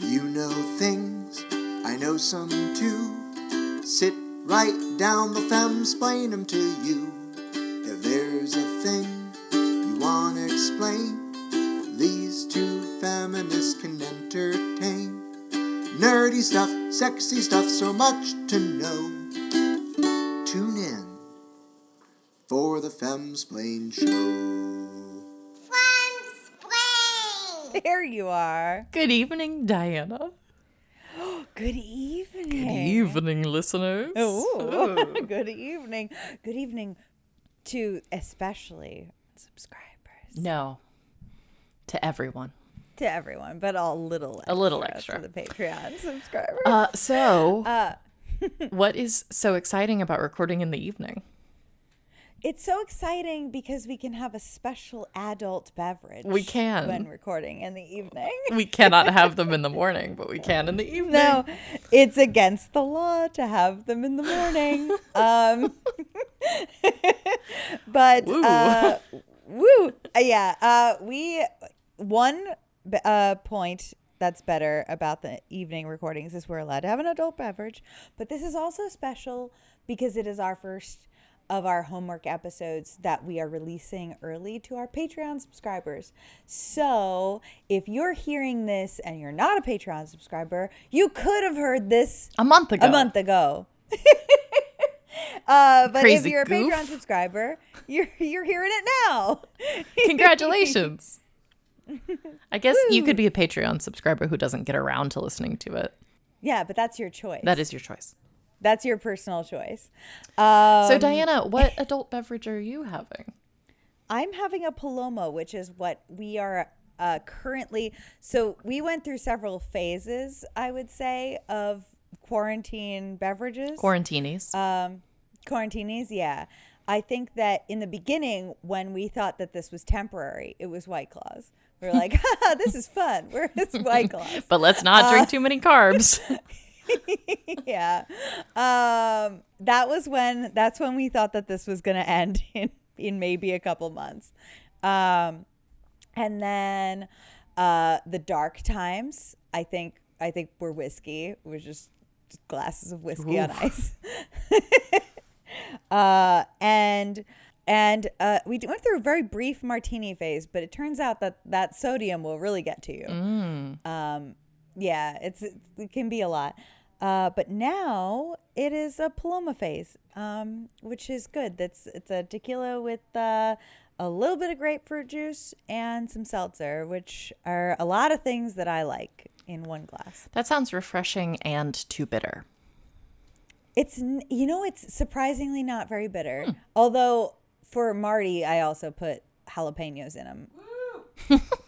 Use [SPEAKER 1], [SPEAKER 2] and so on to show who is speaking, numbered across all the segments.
[SPEAKER 1] You know things, I know some too. Sit right down, the femmes explain them to you. If there's a thing you wanna explain, these two feminists can entertain. Nerdy stuff, sexy stuff, so much to know. Tune in for the Femsplain Show.
[SPEAKER 2] There you are.
[SPEAKER 3] Good evening, Diana.
[SPEAKER 2] Good evening.
[SPEAKER 3] Good evening, listeners.
[SPEAKER 2] Oh, good evening. Good evening to especially subscribers.
[SPEAKER 3] No, to everyone.
[SPEAKER 2] To everyone, but a little extra.
[SPEAKER 3] A little
[SPEAKER 2] to
[SPEAKER 3] extra.
[SPEAKER 2] the Patreon subscribers.
[SPEAKER 3] Uh, so,
[SPEAKER 2] Uh,
[SPEAKER 3] what is so exciting about recording in the evening?
[SPEAKER 2] It's so exciting because we can have a special adult beverage.
[SPEAKER 3] We can.
[SPEAKER 2] when recording in the evening.
[SPEAKER 3] We cannot have them in the morning, but we can in the evening.
[SPEAKER 2] No, it's against the law to have them in the morning. um, but
[SPEAKER 3] Woo.
[SPEAKER 2] uh, woo, Uh, yeah. Uh, we one uh, point that's better about the evening recordings is we're allowed to have an adult beverage, but this is also special because it is our first of our homework episodes that we are releasing early to our Patreon subscribers. So, if you're hearing this and you're not a Patreon subscriber, you could have heard this
[SPEAKER 3] A month ago.
[SPEAKER 2] a month ago. uh, but
[SPEAKER 3] Crazy
[SPEAKER 2] if you're a
[SPEAKER 3] goof.
[SPEAKER 2] Patreon subscriber, you're you're hearing it now.
[SPEAKER 3] Congratulations. I guess you could be a Patreon subscriber who doesn't get around to listening to it.
[SPEAKER 2] yeah, but that's your choice.
[SPEAKER 3] That is your choice.
[SPEAKER 2] That's your personal choice. Um,
[SPEAKER 3] So, Diana, what adult beverage are you having?
[SPEAKER 2] I'm having a Paloma, which is what we are uh, currently. So we went through several phases, I would say, of quarantine beverages.
[SPEAKER 3] Quarantinis.
[SPEAKER 2] um, quarantinis, yeah. I think that in the beginning, when we thought that this was temporary, it was White Claws. We were like, this is fun. Where's White Claws?
[SPEAKER 3] but let's not
[SPEAKER 2] uh,
[SPEAKER 3] drink too many carbs.
[SPEAKER 2] yeah. Um, that was when, that's when we thought that this was going to end in, in maybe a couple months. Um, and then uh, the dark times, I think, I think were whiskey. It was just glasses of whiskey on ice. uh, and and uh, we went through a very brief martini phase, but it turns out that that sodium will really get to you. Um, yeah, it's it can be a lot. Uh, but now it is a Paloma phase, um, which is good. That's it's a tequila with uh, a little bit of grapefruit juice and some seltzer, which are a lot of things that I like in one glass.
[SPEAKER 3] that sounds refreshing and too bitter.
[SPEAKER 2] It's you know it's surprisingly not very bitter. Although for Marty, I also put jalapenos in them.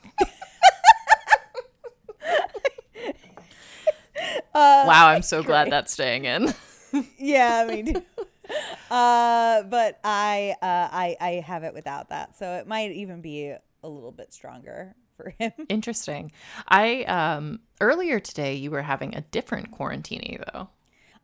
[SPEAKER 3] wow, I'm so glad that's staying in.
[SPEAKER 2] yeah, I mean, uh, but I, uh, I, I have it without that, so it might even be a little bit stronger for him.
[SPEAKER 3] Interesting. I um earlier today you were having a different quarantini though.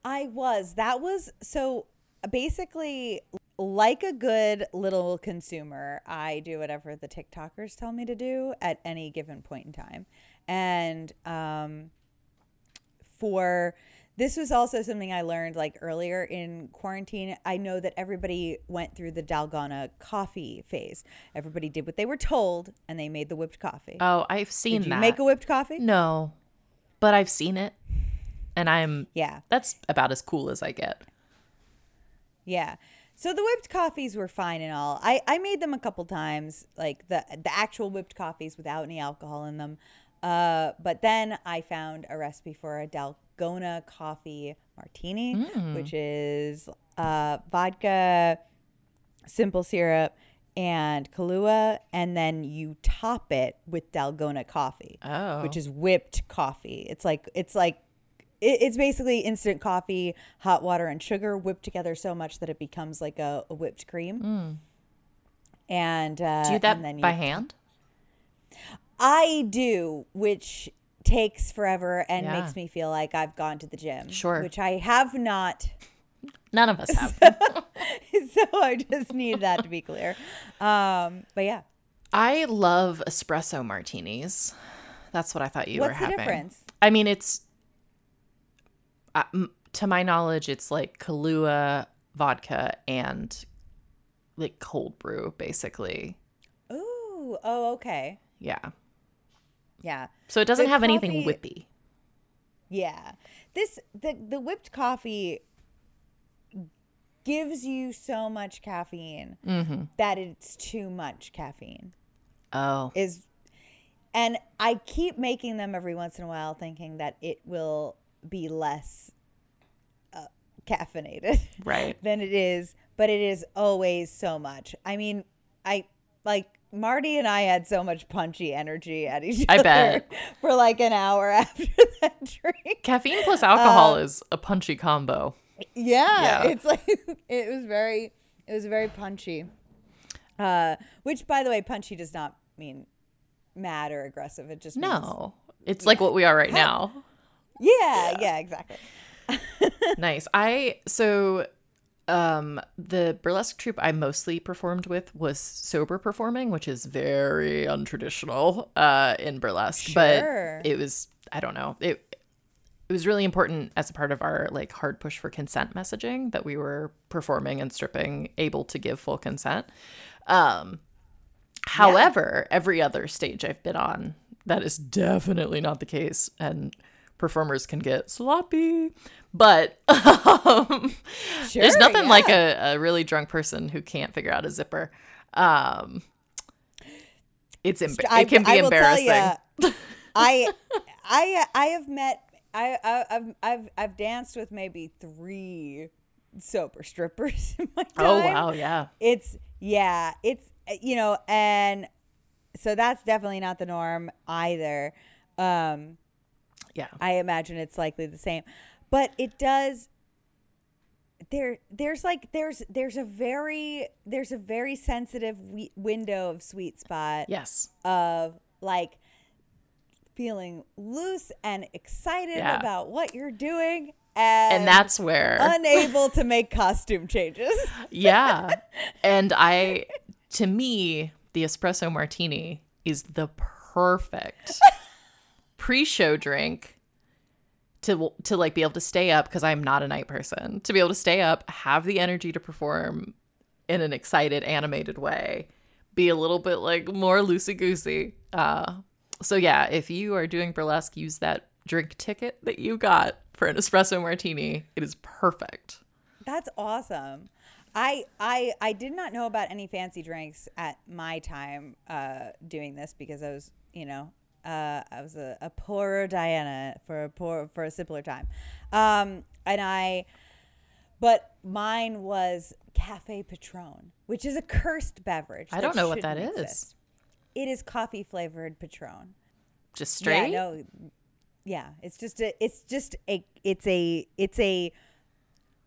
[SPEAKER 2] I was. That was so basically like a good little consumer. I do whatever the TikTokers tell me to do at any given point in time, and um, for this was also something I learned like earlier in quarantine. I know that everybody went through the Dalgona coffee phase. Everybody did what they were told and they made the whipped coffee.
[SPEAKER 3] Oh, I've seen
[SPEAKER 2] did you
[SPEAKER 3] that.
[SPEAKER 2] make a whipped coffee?
[SPEAKER 3] no. But I've seen it. And I'm
[SPEAKER 2] Yeah.
[SPEAKER 3] that's about as cool as I get.
[SPEAKER 2] Yeah. So the whipped coffees were fine and all. I, I made them a couple times, like the the actual whipped coffees without any alcohol in them. Uh, but then I found a recipe for a Dalgona coffee martini, which is uh, vodka, simple syrup, and Kahlua, and then you top it with Dalgona coffee,
[SPEAKER 3] Oh.
[SPEAKER 2] which is whipped coffee. It's like it's like it, it's basically instant coffee, hot water, and sugar whipped together so much that it becomes like a, a whipped cream. And uh,
[SPEAKER 3] Do that by hand?
[SPEAKER 2] I do, which takes forever and
[SPEAKER 3] Yeah.
[SPEAKER 2] makes me feel like I've gone to the gym.
[SPEAKER 3] Sure.
[SPEAKER 2] which I have not.
[SPEAKER 3] None of us have.
[SPEAKER 2] so I just need that to be clear. Um, but yeah,
[SPEAKER 3] I love espresso martinis. That's what I thought you
[SPEAKER 2] What's
[SPEAKER 3] were
[SPEAKER 2] the
[SPEAKER 3] having.
[SPEAKER 2] difference?
[SPEAKER 3] I mean, it's uh, m- to my knowledge, it's like Kahlua vodka and like cold brew, basically.
[SPEAKER 2] Ooh, oh, okay.
[SPEAKER 3] Yeah.
[SPEAKER 2] Yeah.
[SPEAKER 3] So it doesn't
[SPEAKER 2] The
[SPEAKER 3] have anything whippy.
[SPEAKER 2] Yeah. This the the whipped coffee gives you so much caffeine
[SPEAKER 3] Mm-hmm.
[SPEAKER 2] that it's too much caffeine.
[SPEAKER 3] Oh,
[SPEAKER 2] Is and I keep making them every once in a while thinking that it will be less uh, caffeinated
[SPEAKER 3] right.
[SPEAKER 2] than it is, but it is always so much. I mean, I like Marty and I had so much punchy energy at each
[SPEAKER 3] I
[SPEAKER 2] other
[SPEAKER 3] bet.
[SPEAKER 2] for like an hour after that drink.
[SPEAKER 3] Caffeine plus alcohol
[SPEAKER 2] Uh,
[SPEAKER 3] is a punchy combo.
[SPEAKER 2] Yeah,
[SPEAKER 3] Yeah.
[SPEAKER 2] it's like it was very it was very punchy. Uh, which by the way, punchy does not mean mad or aggressive. It just means
[SPEAKER 3] No, it's like what we are right now.
[SPEAKER 2] Yeah, yeah, exactly.
[SPEAKER 3] nice. I so um the burlesque troupe I mostly performed with was sober performing, which is very untraditional uh in burlesque,
[SPEAKER 2] Sure.
[SPEAKER 3] but it was I don't know. It it was really important as a part of our like hard push for consent messaging that we were performing and stripping able to give full consent. Um however, every other stage I've been on that is definitely not the case and performers can get sloppy but um,
[SPEAKER 2] Sure,
[SPEAKER 3] there's nothing like a, a really drunk person who can't figure out a zipper um it's emba-
[SPEAKER 2] I-
[SPEAKER 3] it can be
[SPEAKER 2] I
[SPEAKER 3] embarrassing
[SPEAKER 2] I I I have met I, I I've I've I've danced with maybe three sober strippers in my time.
[SPEAKER 3] oh wow yeah
[SPEAKER 2] It's yeah, it's you know, and so that's definitely not the norm either. Um
[SPEAKER 3] yeah
[SPEAKER 2] I imagine it's likely the same. But it does there there's like there's there's a very there's a very sensitive we- window of sweet spot
[SPEAKER 3] yes
[SPEAKER 2] of like feeling loose and excited
[SPEAKER 3] Yeah.
[SPEAKER 2] about what you're doing and,
[SPEAKER 3] and that's where
[SPEAKER 2] unable to make costume changes.
[SPEAKER 3] yeah and i to me the espresso martini is the perfect pre-show drink to to like be able to stay up because i'm not a night person. To be able to stay up have the energy to perform in an excited animated way be a little bit like more loosey goosey uh so yeah if you are doing burlesque use that drink ticket that you got for an espresso martini. It is perfect.
[SPEAKER 2] That's awesome. I I I did not know about any fancy drinks at my time uh, doing this because I was you know uh, I was a, a poorer Diana for a poor for a simpler time, um, and I but mine was Cafe Patron, which is a cursed beverage.
[SPEAKER 3] I don't know what that
[SPEAKER 2] shouldn't
[SPEAKER 3] is.
[SPEAKER 2] exist. It is coffee flavored Patron.
[SPEAKER 3] just straight
[SPEAKER 2] Yeah, no, yeah. It's just a. It's just a. It's a. It's a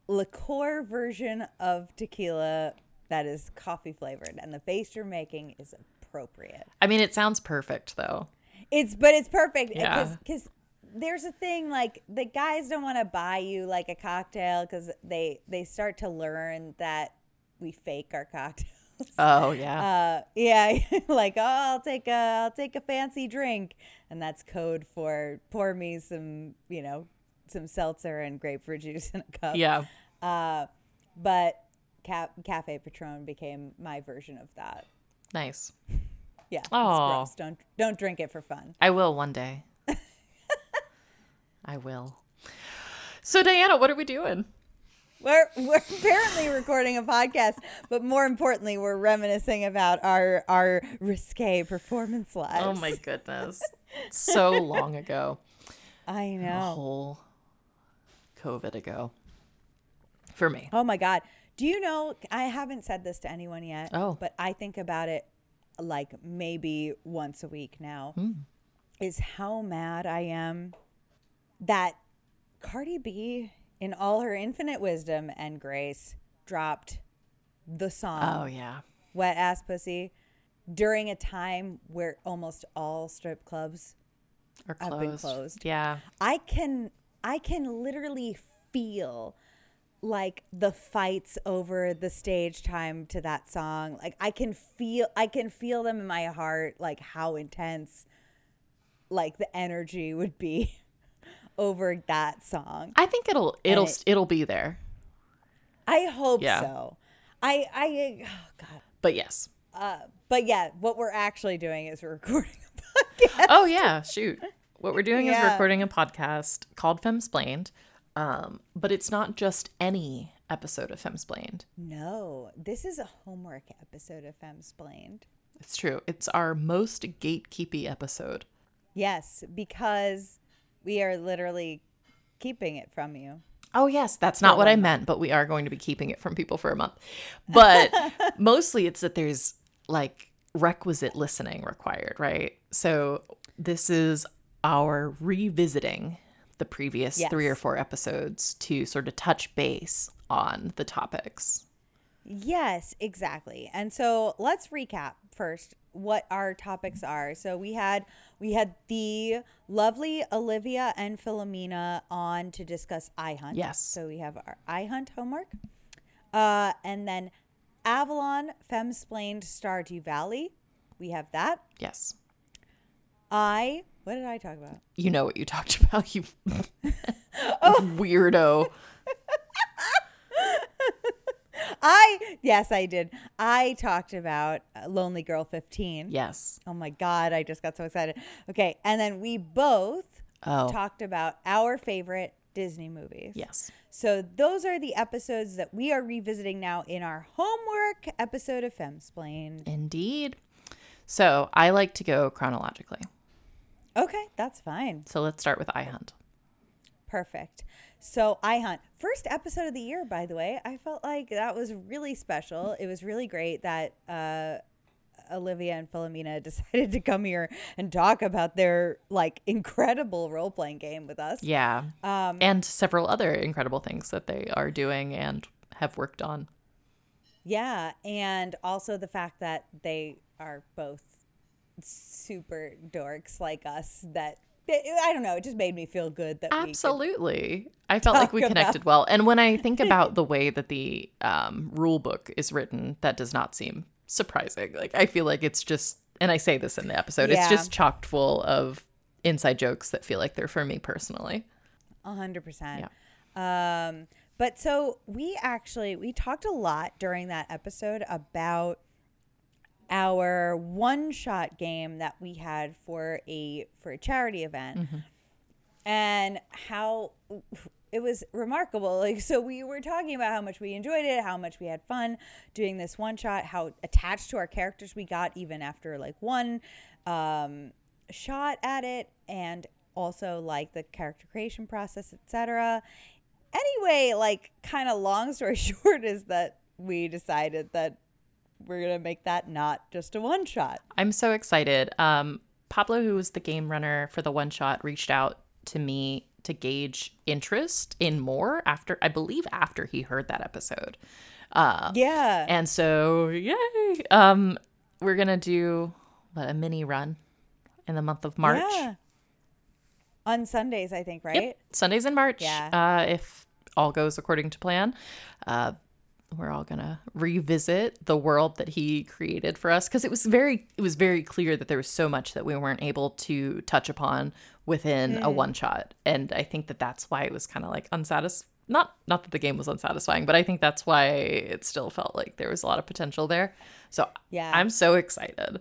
[SPEAKER 2] liqueur version of tequila that is coffee flavored, and the face you're making is appropriate.
[SPEAKER 3] I mean, it sounds perfect though.
[SPEAKER 2] It's but it's perfect
[SPEAKER 3] Yeah.
[SPEAKER 2] because there's a thing like the guys don't want to buy you like a cocktail because they they start to learn that we fake our cocktails.
[SPEAKER 3] Oh yeah.
[SPEAKER 2] uh yeah like oh i'll take a i'll take a fancy drink and that's code for pour me some you know some seltzer and grapefruit juice in a cup
[SPEAKER 3] yeah.
[SPEAKER 2] uh but Ca- cafe patron became my version of that
[SPEAKER 3] Nice.
[SPEAKER 2] Yeah gross don't don't drink it for fun
[SPEAKER 3] I will one day. I will. So Diana, what are we doing?
[SPEAKER 2] we're we're apparently recording a podcast but more importantly we're reminiscing about our our risque performance lives
[SPEAKER 3] Oh my goodness. so long ago.
[SPEAKER 2] I know A
[SPEAKER 3] whole COVID ago. For me.
[SPEAKER 2] Oh my God. Do you know? I haven't said this to anyone yet.
[SPEAKER 3] Oh.
[SPEAKER 2] But I think about it like maybe once a week now. Hmm. Is how mad I am that Cardi B, in all her infinite wisdom and grace, dropped the song
[SPEAKER 3] Oh yeah.
[SPEAKER 2] Wet Ass Pussy during a time where almost all strip clubs I've
[SPEAKER 3] closed.
[SPEAKER 2] been closed.
[SPEAKER 3] Yeah.
[SPEAKER 2] I can I can literally feel like the fights over the stage time to that song. Like I can feel I can feel them in my heart like how intense like the energy would be over that song.
[SPEAKER 3] I think it'll it'll
[SPEAKER 2] it-
[SPEAKER 3] it'll be there.
[SPEAKER 2] I hope
[SPEAKER 3] Yeah.
[SPEAKER 2] so. I I oh god.
[SPEAKER 3] But yes.
[SPEAKER 2] Uh, but yeah, what we're actually doing is we're recording a podcast.
[SPEAKER 3] Oh yeah, shoot. What we're doing is recording a podcast called Femsplained. Um, but it's not just any episode of Femsplained.
[SPEAKER 2] No, this is a homework episode of Femsplained.
[SPEAKER 3] It's true. It's our most gatekeepy episode.
[SPEAKER 2] Yes, because we are literally keeping it from you.
[SPEAKER 3] Oh yes, that's not what I meant, but we are going to be keeping it from people for a month. But mostly it's that there's like requisite listening required, right? So this is our revisiting the previous
[SPEAKER 2] Yes.
[SPEAKER 3] 3 or 4 episodes to sort of touch base on the topics.
[SPEAKER 2] Yes, exactly. And so let's recap first what our topics are. So we had we had the lovely Olivia and Filamena on to discuss iHunt.
[SPEAKER 3] Yes.
[SPEAKER 2] So we have our iHunt homework. Uh, and then Avalon Femsplained Stardew Valley. We have that.
[SPEAKER 3] Yes.
[SPEAKER 2] I what did I talk about?
[SPEAKER 3] You know what you talked about, you weirdo.
[SPEAKER 2] I yes, I did. I talked about uh, lonelygirl15.
[SPEAKER 3] Yes.
[SPEAKER 2] Oh my god, I just got so excited. Okay, and then we both
[SPEAKER 3] Oh.
[SPEAKER 2] talked about our favorite Disney movies.
[SPEAKER 3] Yes.
[SPEAKER 2] So those are the episodes that we are revisiting now in our homework episode of Femsplained.
[SPEAKER 3] Indeed. So, I like to go chronologically.
[SPEAKER 2] Okay, that's fine.
[SPEAKER 3] So, let's start with iHunt.
[SPEAKER 2] Perfect. So iHunt first episode of the year. By the way, I felt like that was really special. It was really great that uh, Olivia and Filamena decided to come here and talk about their like incredible role playing game with us.
[SPEAKER 3] Yeah.
[SPEAKER 2] Um,
[SPEAKER 3] and several other incredible things that they are doing and have worked on.
[SPEAKER 2] Yeah, and also the fact that they are both super dorks like us. That I don't know. It just made me feel good that
[SPEAKER 3] Absolutely. I felt like we connected well. And when I think about the way that the um, rule book is written, that does not seem surprising. Like, I feel like it's just, and I say this in the episode, it's just chocked full of inside jokes that feel like they're for me personally.
[SPEAKER 2] A hundred percent. Um, but so we actually we talked a lot during that episode about our one shot game that we had for a for a charity event. And how it was remarkable. Like so we were talking about how much we enjoyed it how much we had fun doing this one shot how attached to our characters we got even after like one um, shot at it and also like the character creation process etc anyway like kind of long story short is that we decided that we're gonna make that not just a one shot
[SPEAKER 3] I'm so excited. Um, Pablo, who was the game runner for the one shot, reached out to me to gauge interest in more after, I believe, after he heard that episode. Uh,
[SPEAKER 2] yeah
[SPEAKER 3] and so, yay! Um, we're gonna do what a mini run in the month of March.
[SPEAKER 2] Yeah. on sundays i think right
[SPEAKER 3] Yep, Sundays in March.
[SPEAKER 2] Yeah.
[SPEAKER 3] Uh, if all goes according to plan, uh, we're all gonna revisit the world that he created for us because it was very it was very clear that there was so much that we weren't able to touch upon within
[SPEAKER 2] Mm.
[SPEAKER 3] a one shot, and I think that that's why it was kind of like unsatisfying. Not not that the game was unsatisfying, but I think that's why it still felt like there was a lot of potential there. So
[SPEAKER 2] Yeah.
[SPEAKER 3] I'm so excited.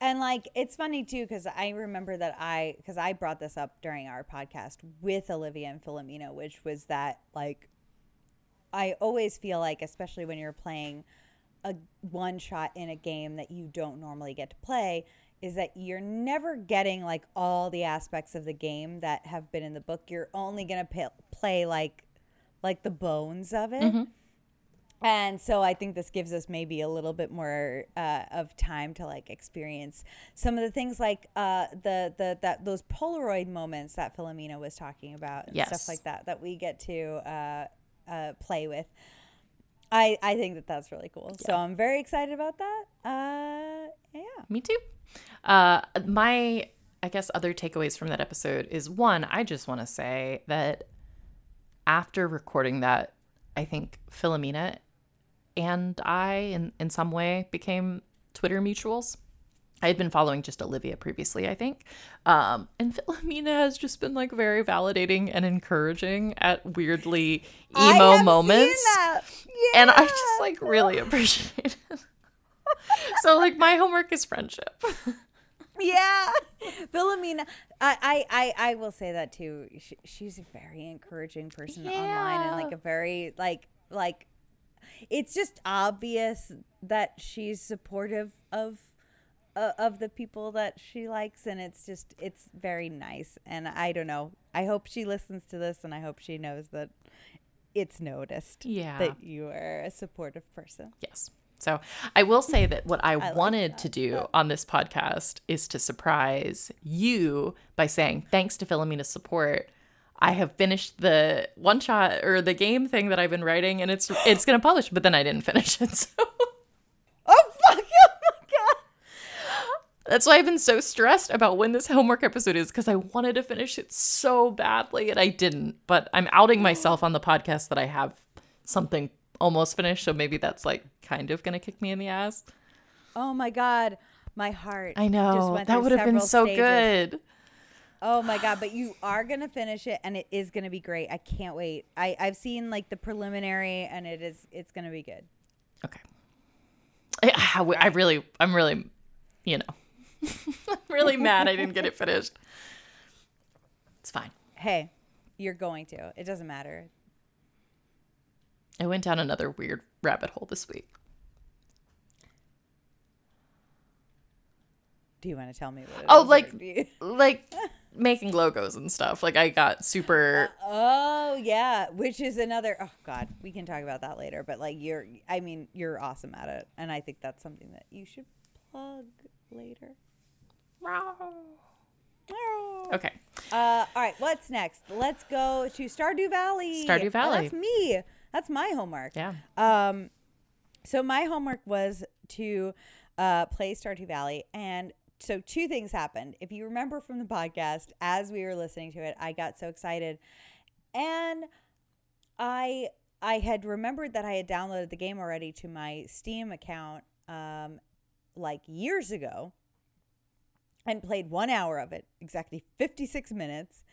[SPEAKER 2] And like it's funny too because I remember that I because I brought this up during our podcast with Olivia and Filamena, which was that like I always feel like, especially when you're playing a one shot in a game that you don't normally get to play, is that you're never getting like all the aspects of the game that have been in the book. You're only gonna p- play like like the bones of it. And so I think this gives us maybe a little bit more uh, of time to like experience some of the things like uh, the the that those Polaroid moments that Filamena was talking about and
[SPEAKER 3] Yes.
[SPEAKER 2] stuff like that that we get to uh, uh, play with. I I think that that's really cool. So I'm very excited about that. Uh, yeah.
[SPEAKER 3] Me too. Uh, my, I guess, other takeaways from that episode is one, I just want to say that after recording that, I think Filamena and I, in, in some way, became Twitter mutuals. I had been following just Olivia previously, I think. Um, and Filamena has just been like very validating and encouraging at weirdly emo moments.
[SPEAKER 2] that.
[SPEAKER 3] And I just like really appreciate it. so like my homework is friendship.
[SPEAKER 2] yeah filamena I, I i i will say that too she, she's a very encouraging person online and like a very like like it's just obvious that she's supportive of uh, of the people that she likes and it's just it's very nice and i don't know i hope she listens to this and i hope she knows that it's noticed
[SPEAKER 3] Yeah.
[SPEAKER 2] that you are a supportive person
[SPEAKER 3] Yes. So I will say that what I,
[SPEAKER 2] like
[SPEAKER 3] wanted to do on this podcast is to surprise you by saying thanks to Filamena's support. I have finished the one shot or the game thing that I've been writing and it's it's gonna publish, but then I didn't finish it. So
[SPEAKER 2] oh fuck oh my god
[SPEAKER 3] that's why I've been so stressed about when this homework episode is because I wanted to finish it so badly and I didn't. But I'm outing myself on the podcast that I have something almost finished, so maybe that's like kind of gonna kick me in the ass.
[SPEAKER 2] Oh my god, my heart.
[SPEAKER 3] I
[SPEAKER 2] just
[SPEAKER 3] know.
[SPEAKER 2] went
[SPEAKER 3] That would have been so
[SPEAKER 2] stages.
[SPEAKER 3] good.
[SPEAKER 2] Oh my god, but you are gonna finish it, and it is gonna be great. I can't wait. I I've seen like the preliminary, and it is it's gonna be good.
[SPEAKER 3] Okay. I, I, I really, I'm really, you know, I'm really mad I didn't get it finished. It's fine.
[SPEAKER 2] Hey, you're going to. It doesn't matter.
[SPEAKER 3] I went down another weird rabbit hole this week.
[SPEAKER 2] Do you want to tell me what? it
[SPEAKER 3] Oh,
[SPEAKER 2] is,
[SPEAKER 3] like- Like making logos and stuff. Like I got super.
[SPEAKER 2] Uh, oh yeah, which is another. Oh god, we can talk about that later. But like you're, I mean, you're awesome at it, and I think that's something that you should plug later.
[SPEAKER 3] Okay.
[SPEAKER 2] Uh, all right, what's next? Let's go to Stardew Valley.
[SPEAKER 3] Stardew
[SPEAKER 2] Oh,
[SPEAKER 3] Valley.
[SPEAKER 2] that's me. That's my homework.
[SPEAKER 3] Yeah.
[SPEAKER 2] Um, so my homework was to uh, play Stardew Valley, and so two things happened. If you remember from the podcast, as we were listening to it, I got so excited, and I I had remembered that I had downloaded the game already to my Steam account, um, like years ago, and played one hour of it, exactly fifty six minutes.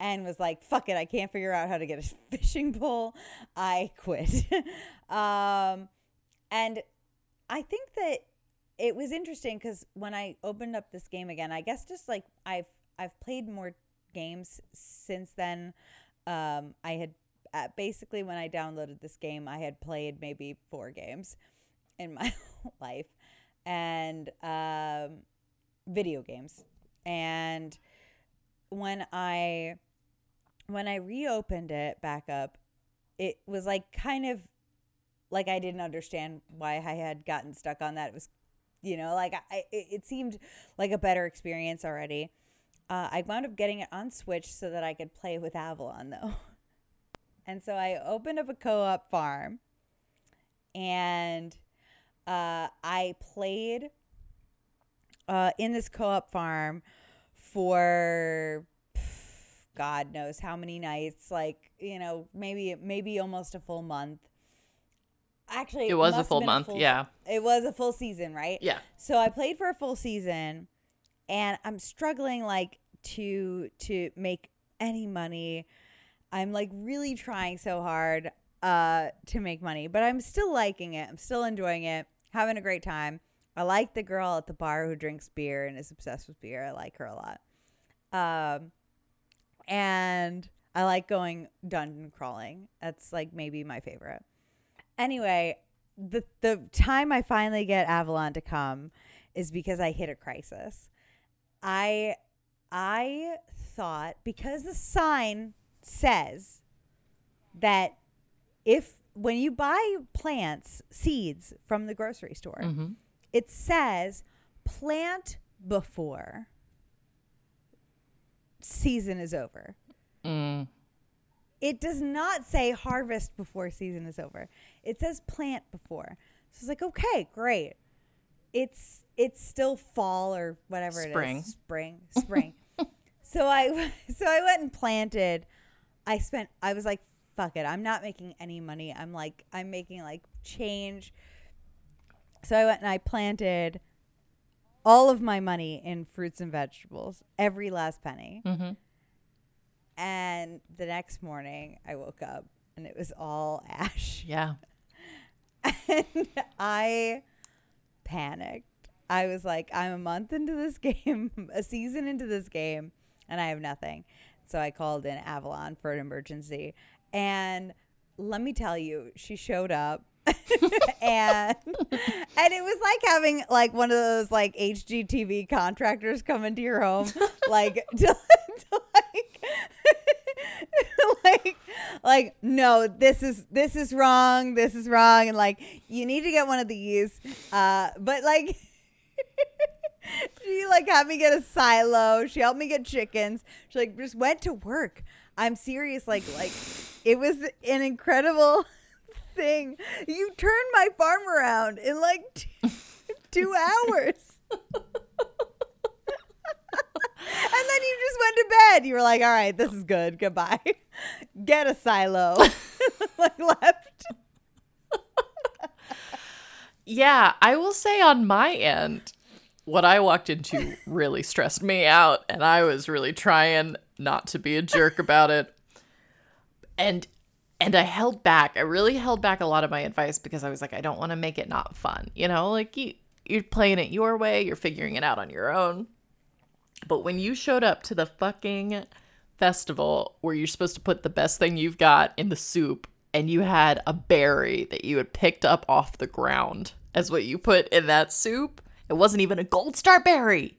[SPEAKER 2] And was like, fuck it, I can't figure out how to get a fishing pole. I quit. um, and I think that it was interesting because when I opened up this game again, I guess just like I've I've played more games since then. Um, I had uh, basically when I downloaded this game, I had played maybe four games in my life, and um, video games. And when I when I reopened it back up, it was like kind of like I didn't understand why I had gotten stuck on that. It was, you know, like I, it, seemed like a better experience already. Uh, I wound up getting it on Switch so that I could play with Avalon though. And so I opened up a co op farm and uh, I played uh, in this co op farm for God knows how many nights, like, you know, maybe maybe almost a full month. Actually,
[SPEAKER 3] It was a full month, yeah.
[SPEAKER 2] It was a full season, right?
[SPEAKER 3] Yeah.
[SPEAKER 2] So I played for a full season and I'm struggling like to to make any money. I'm like really trying so hard uh to make money, but I'm still liking it. I'm still enjoying it, having a great time. I like the girl at the bar who drinks beer and is obsessed with beer. I like her a lot. Um and I like going dungeon crawling. That's like maybe my favorite. Anyway, the the time I finally get Avalon to come is because I hit a crisis. I I thought because the sign says that if when you buy plants, seeds from the grocery store,
[SPEAKER 3] Mm-hmm.
[SPEAKER 2] It says plant before season is over.
[SPEAKER 3] Mm.
[SPEAKER 2] It does not say harvest before season is over. It says plant before. So it's like, okay, great. It's it's still fall or whatever
[SPEAKER 3] Spring.
[SPEAKER 2] it is. Spring. Spring. so I so I went and planted. I spent I was like, fuck it. I'm not making any money. I'm like I'm making like change. So I went and I planted all of my money in fruits and vegetables, every last penny.
[SPEAKER 3] Mm-hmm.
[SPEAKER 2] And the next morning, I woke up and it was all ash.
[SPEAKER 3] Yeah.
[SPEAKER 2] and I panicked. I was like, I'm a month into this game, a season into this game, and I have nothing. So I called in Avalon for an emergency. And let me tell you, she showed up. and and it was like having like one of those like HGTV contractors come into your home like to, to like like like no this is this is wrong this is wrong and like you need to get one of these uh but like she like had me get a silo she helped me get chickens she like just went to work. I'm serious like like it was an incredible thing you turned my farm around in like two, two hours and then you just went to bed. You were like, all right, this is good. Goodbye. Get a silo. like left.
[SPEAKER 3] Yeah, I will say on my end, what I walked into really stressed me out, and I was really trying not to be a jerk about it. And and I held back. I really held back a lot of my advice because I was like, I don't want to make it not fun. You know, like you you're playing it your way, you're figuring it out on your own. But when you showed up to the fucking festival where you're supposed to put the best thing you've got in the soup and you had a berry that you had picked up off the ground as what you put in that soup, it wasn't even a gold star berry.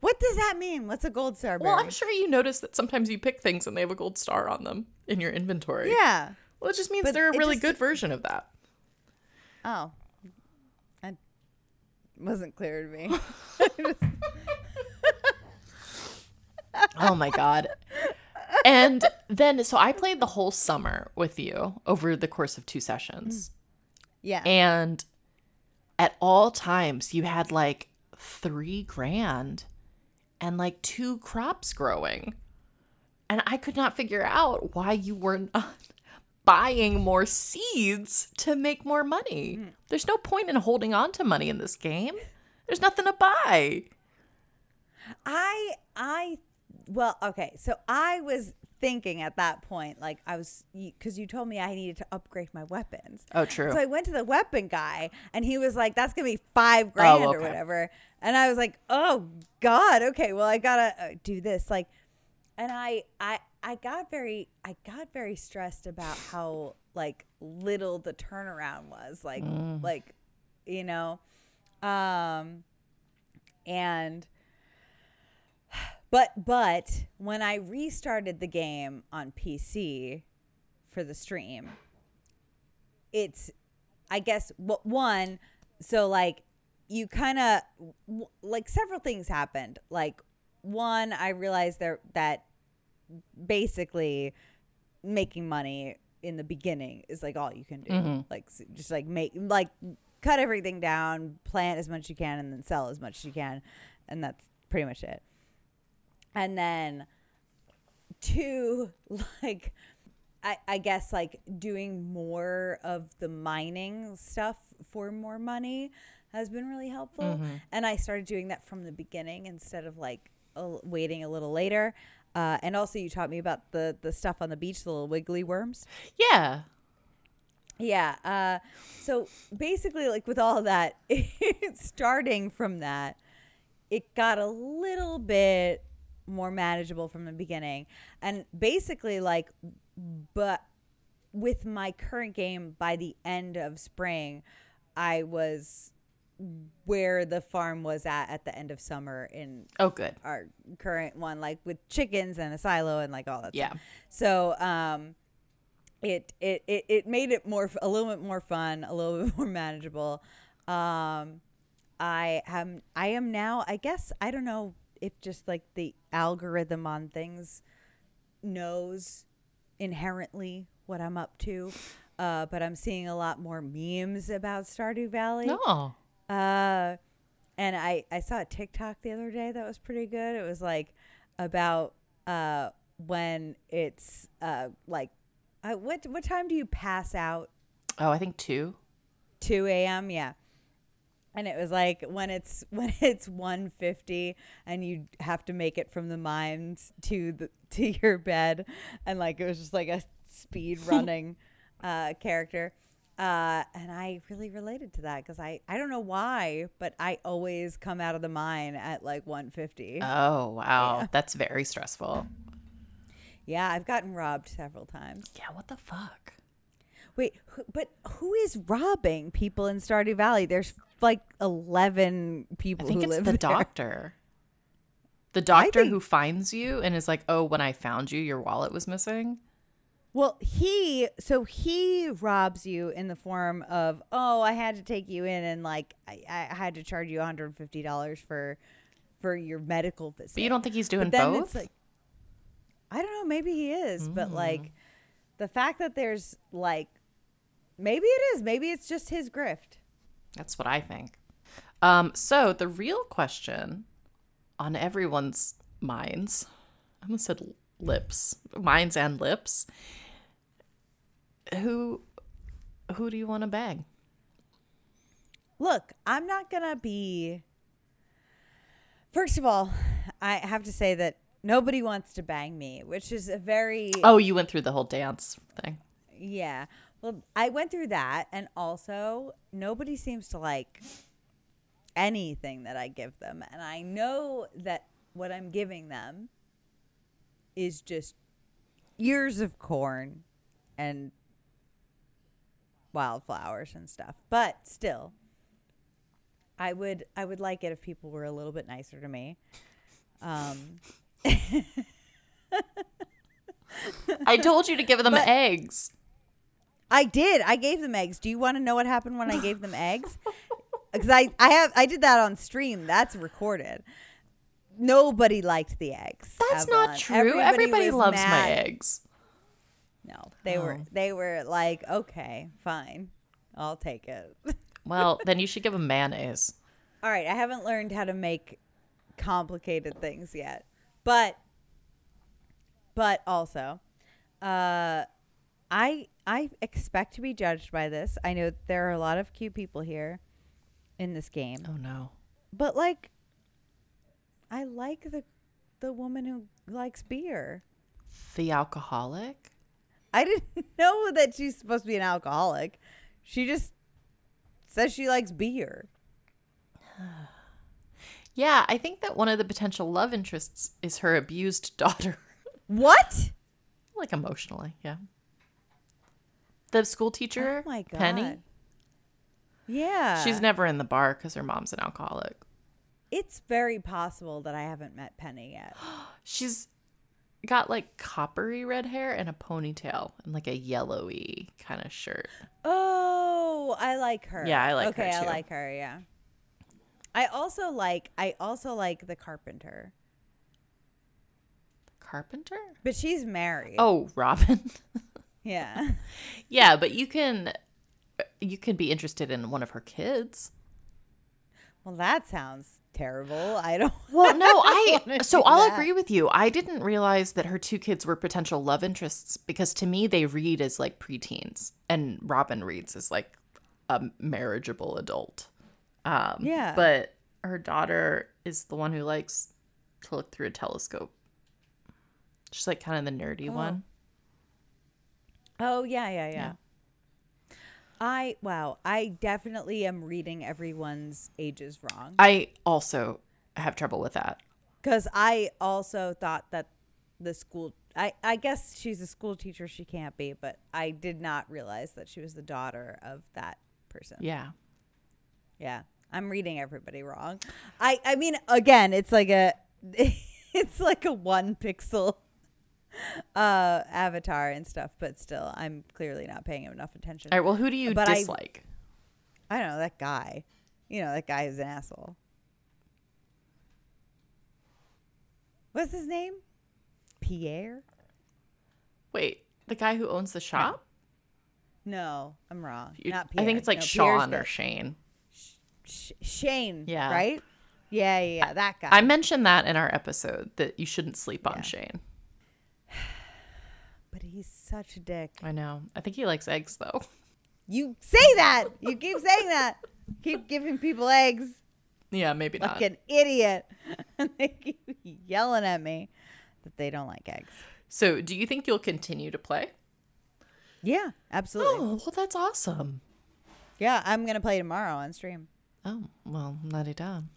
[SPEAKER 2] What does that mean? What's a gold star berry?
[SPEAKER 3] Well, I'm sure you notice that sometimes you pick things and they have a gold star on them in your inventory.
[SPEAKER 2] Yeah.
[SPEAKER 3] Well, it just means
[SPEAKER 2] But
[SPEAKER 3] they're a really
[SPEAKER 2] just-
[SPEAKER 3] good version of that.
[SPEAKER 2] Oh. That wasn't clear to me.
[SPEAKER 3] Oh my god. And then so I played the whole summer with you over the course of two sessions. Mm.
[SPEAKER 2] yeah.
[SPEAKER 3] And at all times you had like 3 grand and like two crops growing. And I could not figure out why you were not buying more seeds to make more money. There's no point in holding on to money in this game. There's nothing to buy.
[SPEAKER 2] I I well, okay. So I was thinking at that point like I was cuz you told me I needed to upgrade my weapons.
[SPEAKER 3] Oh, true.
[SPEAKER 2] So I went to the weapon guy and he was like that's going to be 5 grand oh, or
[SPEAKER 3] Oh, okay.
[SPEAKER 2] whatever. And I was like, "Oh god, okay. Well, I got to uh, do this." Like and I I I got very I got very stressed about how like little the turnaround was. Like like you know um and but but when I restarted the game on PC for the stream, it's I guess what one so like you kind of like several things happened. Like one, I realized there that basically making money in the beginning is like all you can do. Mm-hmm. Like just like make like cut everything down, plant as much as you can, and then sell as much as you can, and that's pretty much it. And then two, like I, I guess like doing more of the mining stuff for more money has been really helpful. And I started doing that from the beginning instead of like a, waiting a little later. Uh, and also, you taught me about the the stuff on the beach, the little wiggly worms.
[SPEAKER 3] Yeah.
[SPEAKER 2] Yeah. Uh, so basically, like with all that, starting from that, it got a little bit more manageable from the beginning. And basically, like, but with my current game, by the end of spring, I was where the farm was at at the end of summer in
[SPEAKER 3] Oh, good.
[SPEAKER 2] our current one, like with chickens and a silo and like all that.
[SPEAKER 3] Yeah.
[SPEAKER 2] Stuff. So um, it, it it it made it more a little bit more fun, a little bit more manageable. Um, I am I am now. I guess I don't know if just like the algorithm on things knows inherently what I'm up to. Uh, but I'm seeing a lot more memes about Stardew Valley.
[SPEAKER 3] No.
[SPEAKER 2] Uh, and I I saw a TikTok the other day that was pretty good. It was like about uh when it's uh like uh, what what time do you pass out?
[SPEAKER 3] Oh, I think two.
[SPEAKER 2] 2 a.m. Yeah. and it was like when it's when it's 150 and you have to make it from the mines to the to your bed and like it was just like a speed running uh character uh and i really related to that because i i don't know why but i always come out of the mine at like 150
[SPEAKER 3] Oh, wow. That's very stressful.
[SPEAKER 2] yeah i've gotten robbed several times
[SPEAKER 3] Yeah, what the fuck?
[SPEAKER 2] wait who, but who is robbing people in stardew valley there's like 11 people
[SPEAKER 3] I
[SPEAKER 2] think
[SPEAKER 3] it's the
[SPEAKER 2] there.
[SPEAKER 3] doctor. The doctor
[SPEAKER 2] think-
[SPEAKER 3] who finds you and is like, "Oh, when I found you, your wallet was missing."
[SPEAKER 2] Well, he so he robs you in the form of oh, I had to take you in and like I, I had to charge you one hundred and fifty dollars for for your medical visit.
[SPEAKER 3] But you don't think he's doing both?
[SPEAKER 2] it's like I don't know, maybe he is, but like the fact that there's like maybe it is, maybe it's just his grift.
[SPEAKER 3] That's what I think. Um, so the real question on everyone's minds, I almost said lips, minds and lips. Who, who do you want to bang?
[SPEAKER 2] Look, I'm not gonna be. First of all, I have to say that nobody wants to bang me, which is a very
[SPEAKER 3] Oh, you went through the whole dance thing.
[SPEAKER 2] Yeah. Well, I went through that, and also nobody seems to like anything that I give them, and I know that what I'm giving them is just ears of corn and wildflowers and stuff. But still, I would I would like it if people were a little bit nicer to me. Um,
[SPEAKER 3] I told you to give them
[SPEAKER 2] But-
[SPEAKER 3] eggs.
[SPEAKER 2] I did. I gave them eggs. Do you want to know what happened when I gave them eggs? Because I, I have I did that on stream. That's recorded. Nobody liked the eggs.
[SPEAKER 3] That's
[SPEAKER 2] Evelyn.
[SPEAKER 3] not true. Everybody,
[SPEAKER 2] was
[SPEAKER 3] loves my eggs.
[SPEAKER 2] No, they were
[SPEAKER 3] Oh.
[SPEAKER 2] they were like, okay, fine, I'll take it.
[SPEAKER 3] Well, then you should give them mayonnaise.
[SPEAKER 2] All right, I haven't learned how to make complicated things yet, but but also, uh, I I expect to be judged by this. I know there are a lot of cute people here in this game,
[SPEAKER 3] Oh no.
[SPEAKER 2] but like, I like the the woman who likes beer.
[SPEAKER 3] The alcoholic?
[SPEAKER 2] I didn't know that she's supposed to be an alcoholic. She just says she likes beer.
[SPEAKER 3] Yeah, I think that one of the potential love interests is her abused daughter.
[SPEAKER 2] What?
[SPEAKER 3] like emotionally, yeah. The school teacher,
[SPEAKER 2] Oh my god.
[SPEAKER 3] Penny,
[SPEAKER 2] Yeah.
[SPEAKER 3] she's never in the bar because her mom's an alcoholic.
[SPEAKER 2] It's very possible that I haven't met Penny yet.
[SPEAKER 3] She's got like coppery red hair and a ponytail and like a yellowy kind of shirt.
[SPEAKER 2] Oh, I like her.
[SPEAKER 3] Yeah, I like her,
[SPEAKER 2] okay, I like her. Yeah. I also like. I also like the carpenter,
[SPEAKER 3] Carpenter?
[SPEAKER 2] but she's married.
[SPEAKER 3] Oh, Robin.
[SPEAKER 2] yeah.
[SPEAKER 3] yeah, but you can you can be interested in one of her kids.
[SPEAKER 2] Well, that sounds terrible. I don't.
[SPEAKER 3] Well, no, I so I'll
[SPEAKER 2] that.
[SPEAKER 3] agree with you. I didn't realize that her two kids were potential love interests because to me they read as like preteens and Robin reads as like a marriageable adult. Um
[SPEAKER 2] Yeah.
[SPEAKER 3] But her daughter is the one who likes to look through a telescope. She's like kind of the nerdy
[SPEAKER 2] Oh.
[SPEAKER 3] one.
[SPEAKER 2] Oh yeah, yeah, yeah.
[SPEAKER 3] Yeah.
[SPEAKER 2] I wow. I definitely am reading everyone's ages wrong
[SPEAKER 3] I also have trouble with that.
[SPEAKER 2] because I also thought that the school. I, I guess she's a school teacher. She can't be, but I did not realize that she was the daughter of that person.
[SPEAKER 3] Yeah.
[SPEAKER 2] Yeah. I'm reading everybody wrong. I I mean again, it's like a it's like a 1 pixel uh avatar and stuff, but still I'm clearly not paying him enough attention.
[SPEAKER 3] All right, well, who do you
[SPEAKER 2] But I-
[SPEAKER 3] dislike?
[SPEAKER 2] I don't know that guy. You know, that guy is an asshole. What's his name? Pierre?
[SPEAKER 3] Wait, the guy who owns the shop?
[SPEAKER 2] No, I'm wrong.
[SPEAKER 3] You-
[SPEAKER 2] Not Pierre.
[SPEAKER 3] I think it's like
[SPEAKER 2] No,
[SPEAKER 3] Sean or Shane.
[SPEAKER 2] Sh- Shane.
[SPEAKER 3] Yeah.
[SPEAKER 2] Right? Yeah, yeah, yeah. That guy.
[SPEAKER 3] I mentioned that in our episode that you shouldn't sleep on
[SPEAKER 2] Yeah.
[SPEAKER 3] Shane.
[SPEAKER 2] Such a dick.
[SPEAKER 3] I know. I think he likes eggs though.
[SPEAKER 2] You say that. You keep saying that. keep giving people eggs
[SPEAKER 3] Yeah, maybe not.
[SPEAKER 2] like an idiot. And they keep yelling at me that they don't like eggs.
[SPEAKER 3] So, do you think you'll continue to play?
[SPEAKER 2] Yeah, absolutely.
[SPEAKER 3] Oh, well, that's awesome.
[SPEAKER 2] Yeah, I'm gonna play tomorrow on stream.
[SPEAKER 3] Oh, well, nutty done.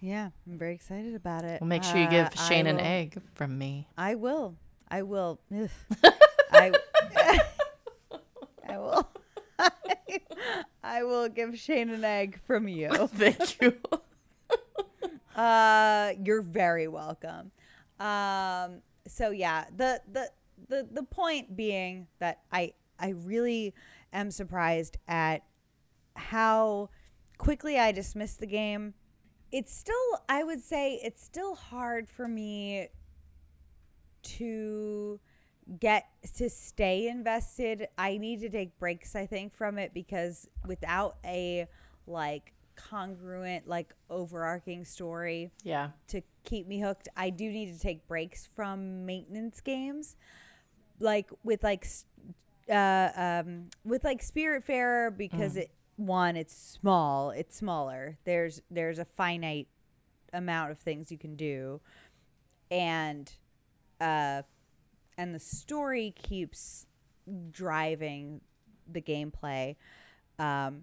[SPEAKER 2] Yeah, I'm very excited about it.
[SPEAKER 3] Well, make sure you give
[SPEAKER 2] Uh,
[SPEAKER 3] Shane an egg from me.
[SPEAKER 2] I will. I will. I, I will. I will give Shane an egg from you.
[SPEAKER 3] Thank you.
[SPEAKER 2] Uh, you're very welcome. Um, so yeah, the the the the point being that I I really am surprised at how quickly I dismissed the game. It's still I would say it's still hard for me to get to stay invested. I need to take breaks I think from it because without a like congruent like overarching story
[SPEAKER 3] yeah.
[SPEAKER 2] to keep me hooked. I do need to take breaks from maintenance games, like with like uh, um, with like Spiritfarer because it one it's small, it's smaller. There's there's a finite amount of things you can do, and uh, and the story keeps driving the gameplay. Um,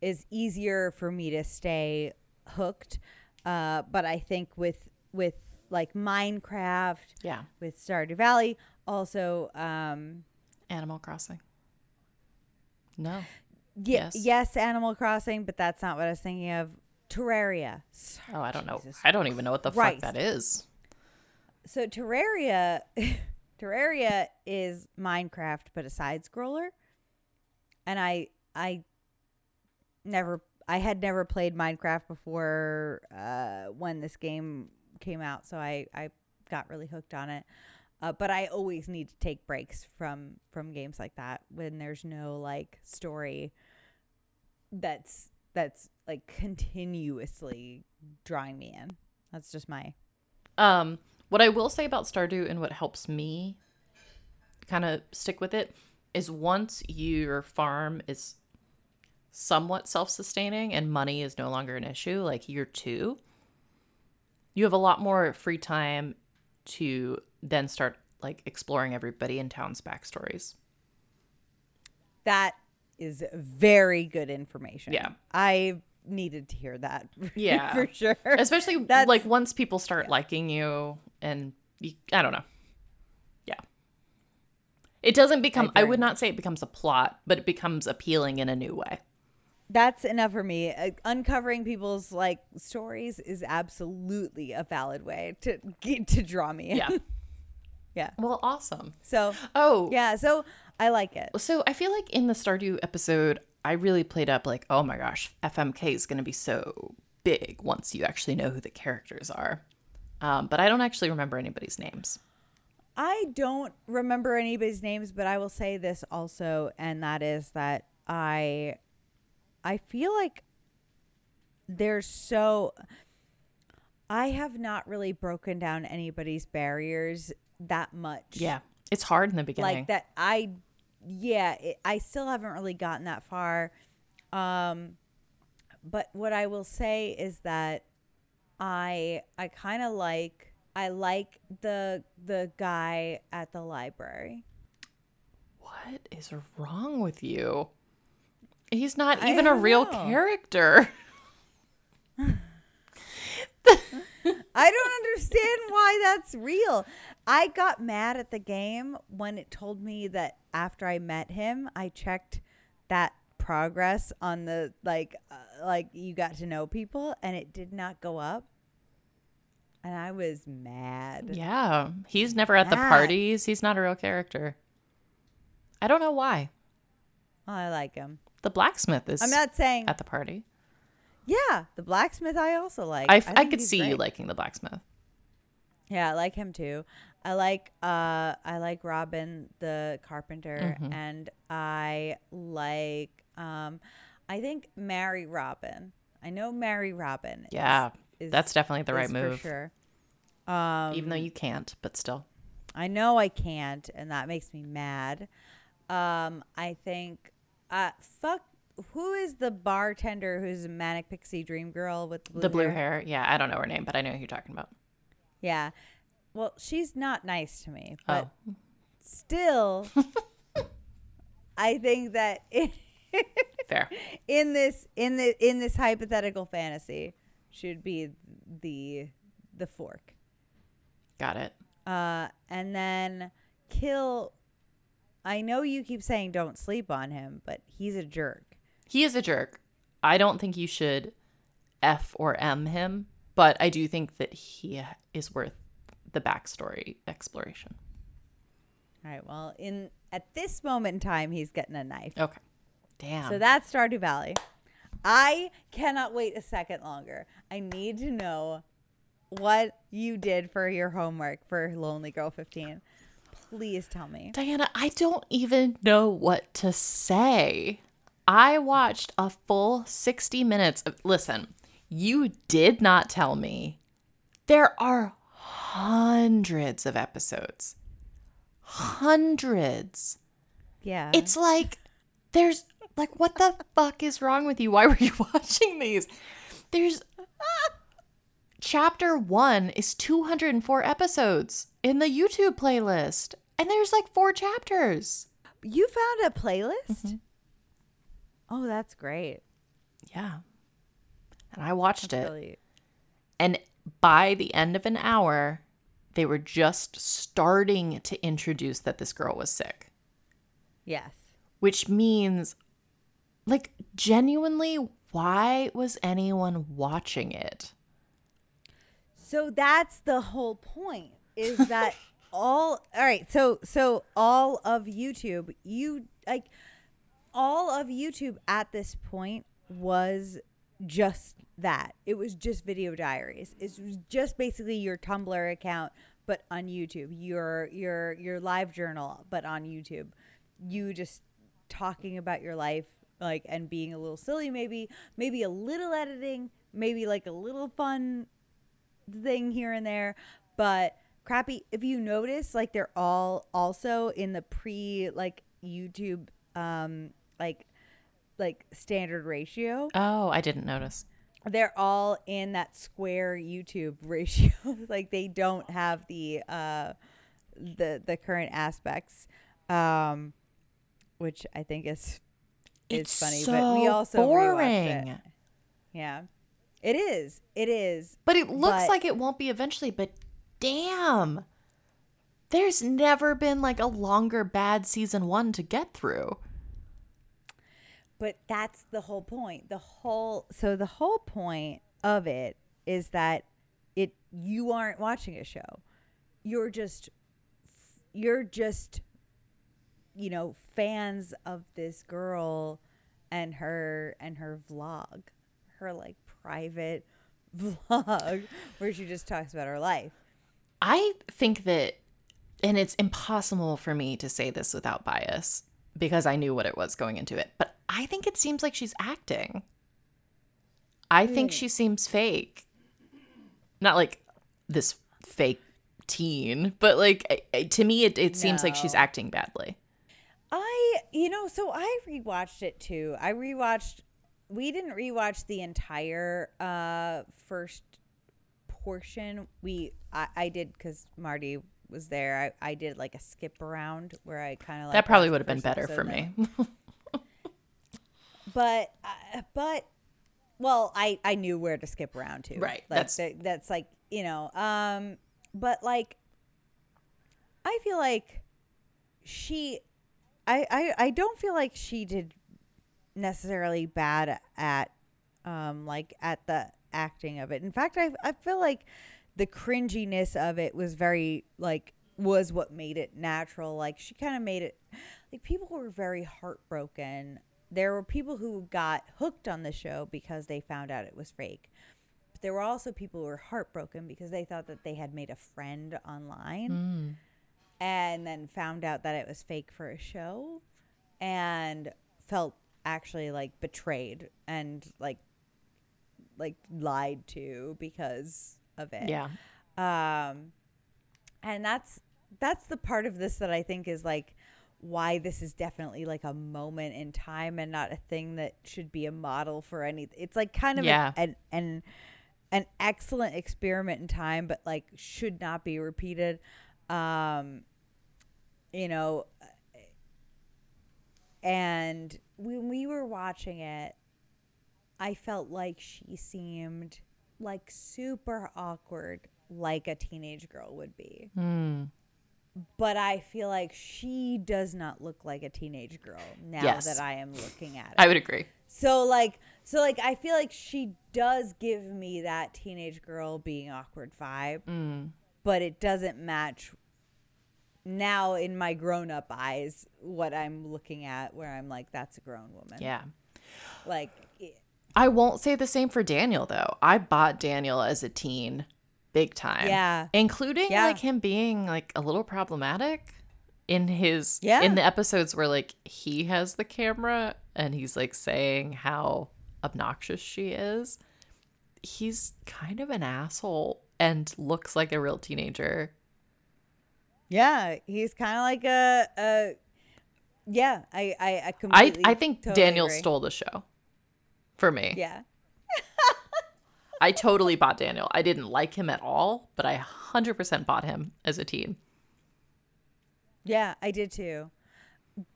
[SPEAKER 2] is easier for me to stay hooked. Uh, but I think with with like Minecraft,
[SPEAKER 3] Yeah.
[SPEAKER 2] with Stardew Valley, also um,
[SPEAKER 3] Animal Crossing. No.
[SPEAKER 2] ye-
[SPEAKER 3] Yes.
[SPEAKER 2] yes. Animal Crossing, but that's not what I was thinking of. Terraria.
[SPEAKER 3] Oh, I don't know.
[SPEAKER 2] Jesus
[SPEAKER 3] I don't even know what the
[SPEAKER 2] Christ.
[SPEAKER 3] fuck that is.
[SPEAKER 2] So Terraria, Terraria is Minecraft, but a side scroller. And I, I never, I had never played Minecraft before uh, when this game came out, so I, I got really hooked on it. Uh, but I always need to take breaks from from games like that when there's no like story that's that's like continuously drawing me in. That's just my
[SPEAKER 3] Um, what I will say about Stardew and what helps me kind of stick with it is once your farm is somewhat self-sustaining and money is no longer an issue, like year two, you have a lot more free time to then start like exploring everybody in town's backstories.
[SPEAKER 2] That is very good information.
[SPEAKER 3] Yeah.
[SPEAKER 2] I needed to hear that.
[SPEAKER 3] Yeah.
[SPEAKER 2] for sure.
[SPEAKER 3] Especially
[SPEAKER 2] That's-
[SPEAKER 3] like once people start liking you and you, I don't know. Yeah. It doesn't become I
[SPEAKER 2] very
[SPEAKER 3] would not say it becomes a plot, but it becomes appealing in a new way.
[SPEAKER 2] That's enough for me. Uh, uncovering people's like stories is absolutely a valid way to get to draw me in.
[SPEAKER 3] Yeah.
[SPEAKER 2] yeah.
[SPEAKER 3] Well, awesome.
[SPEAKER 2] So
[SPEAKER 3] Oh,
[SPEAKER 2] yeah, so I like it.
[SPEAKER 3] So I feel like in the Stardew episode, I really played up like, oh my gosh, FMK is going to be so big once you actually know who the characters are. Um, but I don't actually remember anybody's names.
[SPEAKER 2] I don't remember anybody's names, but I will say this also, and that is that I I feel like there's so I have not really broken down anybody's barriers that much.
[SPEAKER 3] Yeah. It's hard in the beginning.
[SPEAKER 2] Like that I yeah, it, I still haven't really gotten that far. Um but what I will say is that I I kind of like I like the the guy at the library.
[SPEAKER 3] What is wrong with you? He's not even a real
[SPEAKER 2] know.
[SPEAKER 3] character.
[SPEAKER 2] I don't understand why that's real. I got mad at the game when it told me that after I met him, I checked that progress on the like uh, like you got to know people and it did not go up. And I was mad.
[SPEAKER 3] Yeah. He's never at the parties. He's not a real character. I don't know why.
[SPEAKER 2] I like him.
[SPEAKER 3] The blacksmith is
[SPEAKER 2] I'm not saying
[SPEAKER 3] at the party.
[SPEAKER 2] Yeah, the blacksmith I also like.
[SPEAKER 3] I, I, could
[SPEAKER 2] he's
[SPEAKER 3] see you liking the blacksmith.
[SPEAKER 2] Yeah, I like him too. I like uh I like Robin the carpenter
[SPEAKER 3] Mm-hmm.
[SPEAKER 2] and I like um I think marry Robin. I know marry Robin. is-
[SPEAKER 3] Yeah.
[SPEAKER 2] Is-
[SPEAKER 3] That's definitely the right move.
[SPEAKER 2] For sure. Um
[SPEAKER 3] Even though you can't, but still.
[SPEAKER 2] I know I can't and that makes me mad. Um I think uh fuck who is the bartender who's a manic pixie dream girl with the blue,
[SPEAKER 3] The blue hair. Yeah, I don't know her name, but I know who you're talking about.
[SPEAKER 2] Yeah. Well, she's not nice to me, but
[SPEAKER 3] Oh.
[SPEAKER 2] still, I think that in,
[SPEAKER 3] Fair.
[SPEAKER 2] in this in the in this hypothetical fantasy should be the the fork.
[SPEAKER 3] Got it.
[SPEAKER 2] Uh, and then kill. I know you keep saying don't sleep on him, but he's a jerk.
[SPEAKER 3] He is a jerk. I don't think you should F or M him, but I do think that he is worth the backstory exploration.
[SPEAKER 2] All right. Well, in at this moment in time, he's getting a knife.
[SPEAKER 3] Okay. Damn.
[SPEAKER 2] So that's Stardew Valley. I cannot wait a second longer. I need to know what you did for your homework for lonelygirl15. Please tell me.
[SPEAKER 3] Diana, I don't even know what to say. I watched a full 60 minutes of. Listen, you did not tell me there are hundreds of episodes. Hundreds.
[SPEAKER 2] Yeah.
[SPEAKER 3] It's like there's like what the fuck is wrong with you? Why were you watching these? There's chapter 1 is 204 episodes in the YouTube playlist. And there's like four chapters.
[SPEAKER 2] you found a playlist?
[SPEAKER 3] Mm-hmm.
[SPEAKER 2] Oh, that's great.
[SPEAKER 3] Yeah. And I watched it.
[SPEAKER 2] Really.
[SPEAKER 3] And by the end of an hour, they were just starting to introduce that this girl was sick,
[SPEAKER 2] Yes.
[SPEAKER 3] which means, like, genuinely, why was anyone watching it?
[SPEAKER 2] So that's the whole point is that all all right so so all of YouTube you like all of YouTube at this point was just that. It was just video diaries. It was just basically your Tumblr account but on YouTube. Your your your live journal but on YouTube. You just talking about your life like and being a little silly maybe maybe a little editing maybe like a little fun thing here and there. But crappy if you notice like they're all also in the pre like youtube um like like standard ratio.
[SPEAKER 3] Oh, I didn't notice.
[SPEAKER 2] they're all in that square youtube ratio. Like they don't have the uh the the current aspects um which i think is is
[SPEAKER 3] It's
[SPEAKER 2] funny but we
[SPEAKER 3] so
[SPEAKER 2] also
[SPEAKER 3] boring.
[SPEAKER 2] it. yeah it is it is
[SPEAKER 3] But it looks
[SPEAKER 2] But-
[SPEAKER 3] like it won't be eventually, but damn. There's never been like a longer bad season one to get through.
[SPEAKER 2] But that's the whole point. The whole so the whole point of it is that it you aren't watching a show. You're just you're just you know fans of this girl and her and her vlog. Her like private vlog where she just talks about her life.
[SPEAKER 3] I think that, and it's impossible for me to say this without bias because I knew what it was going into it, but I think it seems like she's acting. I think hmm. she seems fake. Not like this fake teen, but like to me, it, it seems like she's acting badly.
[SPEAKER 2] You know, so I rewatched it too. I rewatched. We didn't rewatch the entire uh first portion. We, I, I did because Marty was there. I, I did like a skip around where I kind of like
[SPEAKER 3] that probably would have been better for me.
[SPEAKER 2] But, uh, but, well, I I knew where to skip around to.
[SPEAKER 3] Right,
[SPEAKER 2] Like,
[SPEAKER 3] that's-
[SPEAKER 2] that- that's like you know. Um, but like, I feel like she, I I I don't feel like she did necessarily bad at um like at the acting of it. In fact, I I feel like the cringiness of it was very like was what made it natural. Like she kind of made it like people were very heartbroken. There were people who got hooked on the show because they found out it was fake. But there were also people who were heartbroken because they thought that they had made a friend online and then found out that it was fake for a show and felt actually like betrayed and like like lied to because of it
[SPEAKER 3] yeah.
[SPEAKER 2] um and that's that's the part of this that i think is like why this is definitely like a moment in time and not a thing that should be a model for any it's like kind of
[SPEAKER 3] Yeah.
[SPEAKER 2] an an an excellent experiment in time but like should not be repeated um you know and when we were watching it i felt like she seemed like super awkward like a teenage girl would be but i feel like she does not look like a teenage girl now
[SPEAKER 3] Yes.
[SPEAKER 2] that i am looking at it
[SPEAKER 3] I would agree.
[SPEAKER 2] so like so like I feel like she does give me that teenage girl being awkward vibe.
[SPEAKER 3] Mm.
[SPEAKER 2] But it doesn't match now in my grown up eyes what I'm looking at where I'm like that's a grown woman.
[SPEAKER 3] Yeah.
[SPEAKER 2] Like
[SPEAKER 3] I won't say the same for Daniel though. I bought Daniel as a teen big time.
[SPEAKER 2] Yeah.
[SPEAKER 3] Including
[SPEAKER 2] Yeah.
[SPEAKER 3] like him being like a little problematic in his
[SPEAKER 2] Yeah.
[SPEAKER 3] in the episodes where like he has the camera and he's like saying how obnoxious she is. He's kind of an asshole and looks like a real teenager.
[SPEAKER 2] Yeah, he's kind of like a a yeah, I I I
[SPEAKER 3] I
[SPEAKER 2] completely
[SPEAKER 3] I think
[SPEAKER 2] totally
[SPEAKER 3] Daniel
[SPEAKER 2] agree.
[SPEAKER 3] stole the show for me.
[SPEAKER 2] Yeah.
[SPEAKER 3] I totally bought Daniel. I didn't like him at all, but I 100% bought him as a teen.
[SPEAKER 2] Yeah, I did too.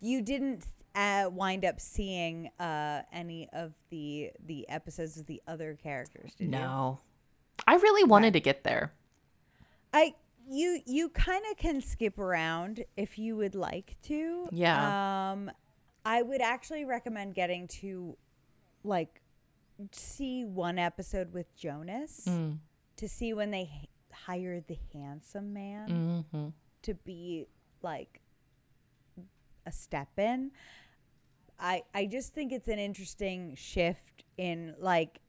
[SPEAKER 2] You didn't uh, wind up seeing uh, any of the the episodes of the other characters, did you?
[SPEAKER 3] No. I really wanted to get there.
[SPEAKER 2] I you you kind of can skip around if you would like to.
[SPEAKER 3] Yeah.
[SPEAKER 2] Um, I would actually recommend getting to like see one episode with Jonas
[SPEAKER 3] Mm.
[SPEAKER 2] to see when they h- hired the handsome man
[SPEAKER 3] hmm
[SPEAKER 2] to be like a step in. I I just think it's an interesting shift in like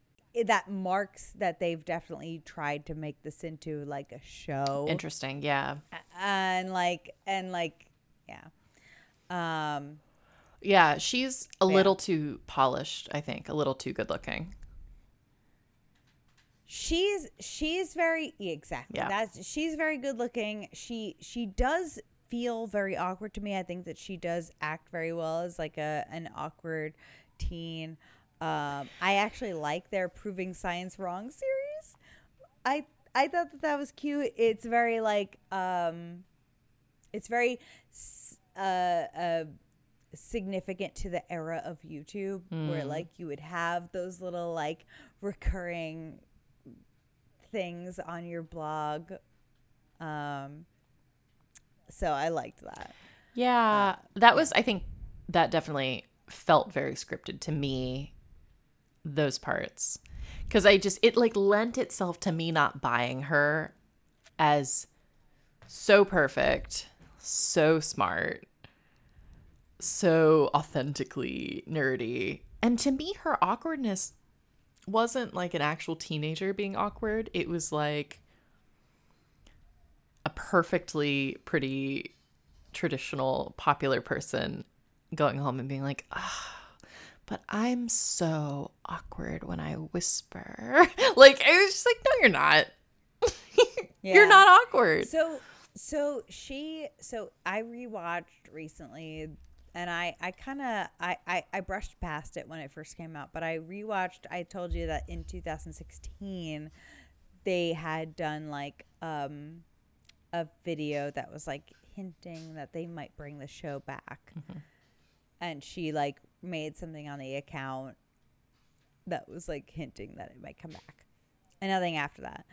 [SPEAKER 2] that marks that they've definitely tried to make this into like a show
[SPEAKER 3] Interesting. Yeah.
[SPEAKER 2] and like and like yeah um
[SPEAKER 3] Yeah. She's a
[SPEAKER 2] Yeah.
[SPEAKER 3] little too polished, I think, a little too good looking.
[SPEAKER 2] she's she's very exactly
[SPEAKER 3] Yeah.
[SPEAKER 2] that's she's very good looking she she does feel very awkward to me i think that she does act very well as like a an awkward teen um i actually like their proving science wrong series i i thought that that was cute it's very like um it's very uh uh significant to the era of YouTube where like you would have those little like recurring things on your blog. Um so I liked that.
[SPEAKER 3] Yeah. that was, I think, that definitely felt very scripted to me, those parts. Because I just, it like lent itself to me not buying her as so perfect, so smart, so authentically nerdy. And to me, her awkwardness wasn't like an actual teenager being awkward. It was like a perfectly pretty traditional popular person going home and being like, ah, but I'm so awkward when I whisper. like, I was just like, no, you're not.
[SPEAKER 2] Yeah.
[SPEAKER 3] You're not awkward.
[SPEAKER 2] So so she so I rewatched recently and I I kind of I, I I brushed past it when it first came out, but I rewatched I told you that in 2016 they had done like um a video that was like hinting that they might bring the show back. And she like made something on the account that was like hinting that it might come back. And nothing after that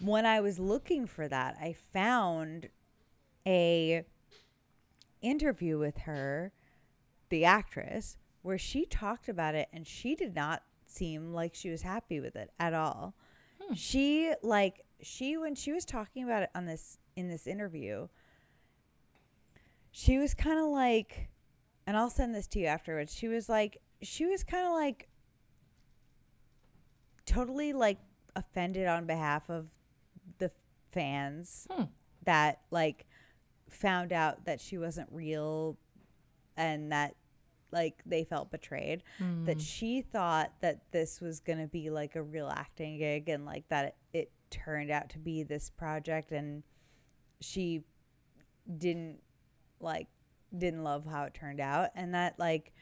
[SPEAKER 2] when I was looking for that, I found a interview with her, the actress, where she talked about it and she did not seem like she was happy with it at all. Hmm. She like she when she was talking about it on this in this interview, she was kind of like and I'll send this to you afterwards. She was like she was kind of like totally like offended on behalf of the fans
[SPEAKER 3] Hmm.
[SPEAKER 2] that like found out that she wasn't real and that like they felt betrayed that she thought that this was going to be like a real acting gig and like that it, it turned out to be this project and she didn't like didn't love how it turned out and that like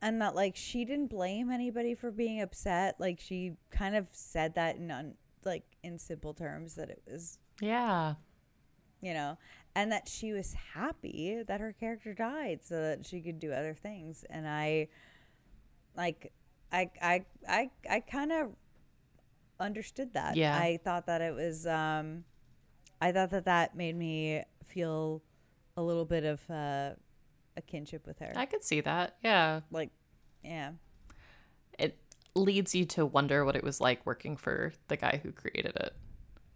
[SPEAKER 2] and that like she didn't blame anybody for being upset like she kind of said that in un, like in simple terms that it was
[SPEAKER 3] Yeah.
[SPEAKER 2] you know and that she was happy that her character died so that she could do other things and i like i i i, I kind of understood that
[SPEAKER 3] Yeah.
[SPEAKER 2] i thought that it was um i thought that that made me feel a little bit of uh, a kinship with her
[SPEAKER 3] I could see that. Yeah.
[SPEAKER 2] like yeah
[SPEAKER 3] It leads you to wonder what it was like working for the guy who created it.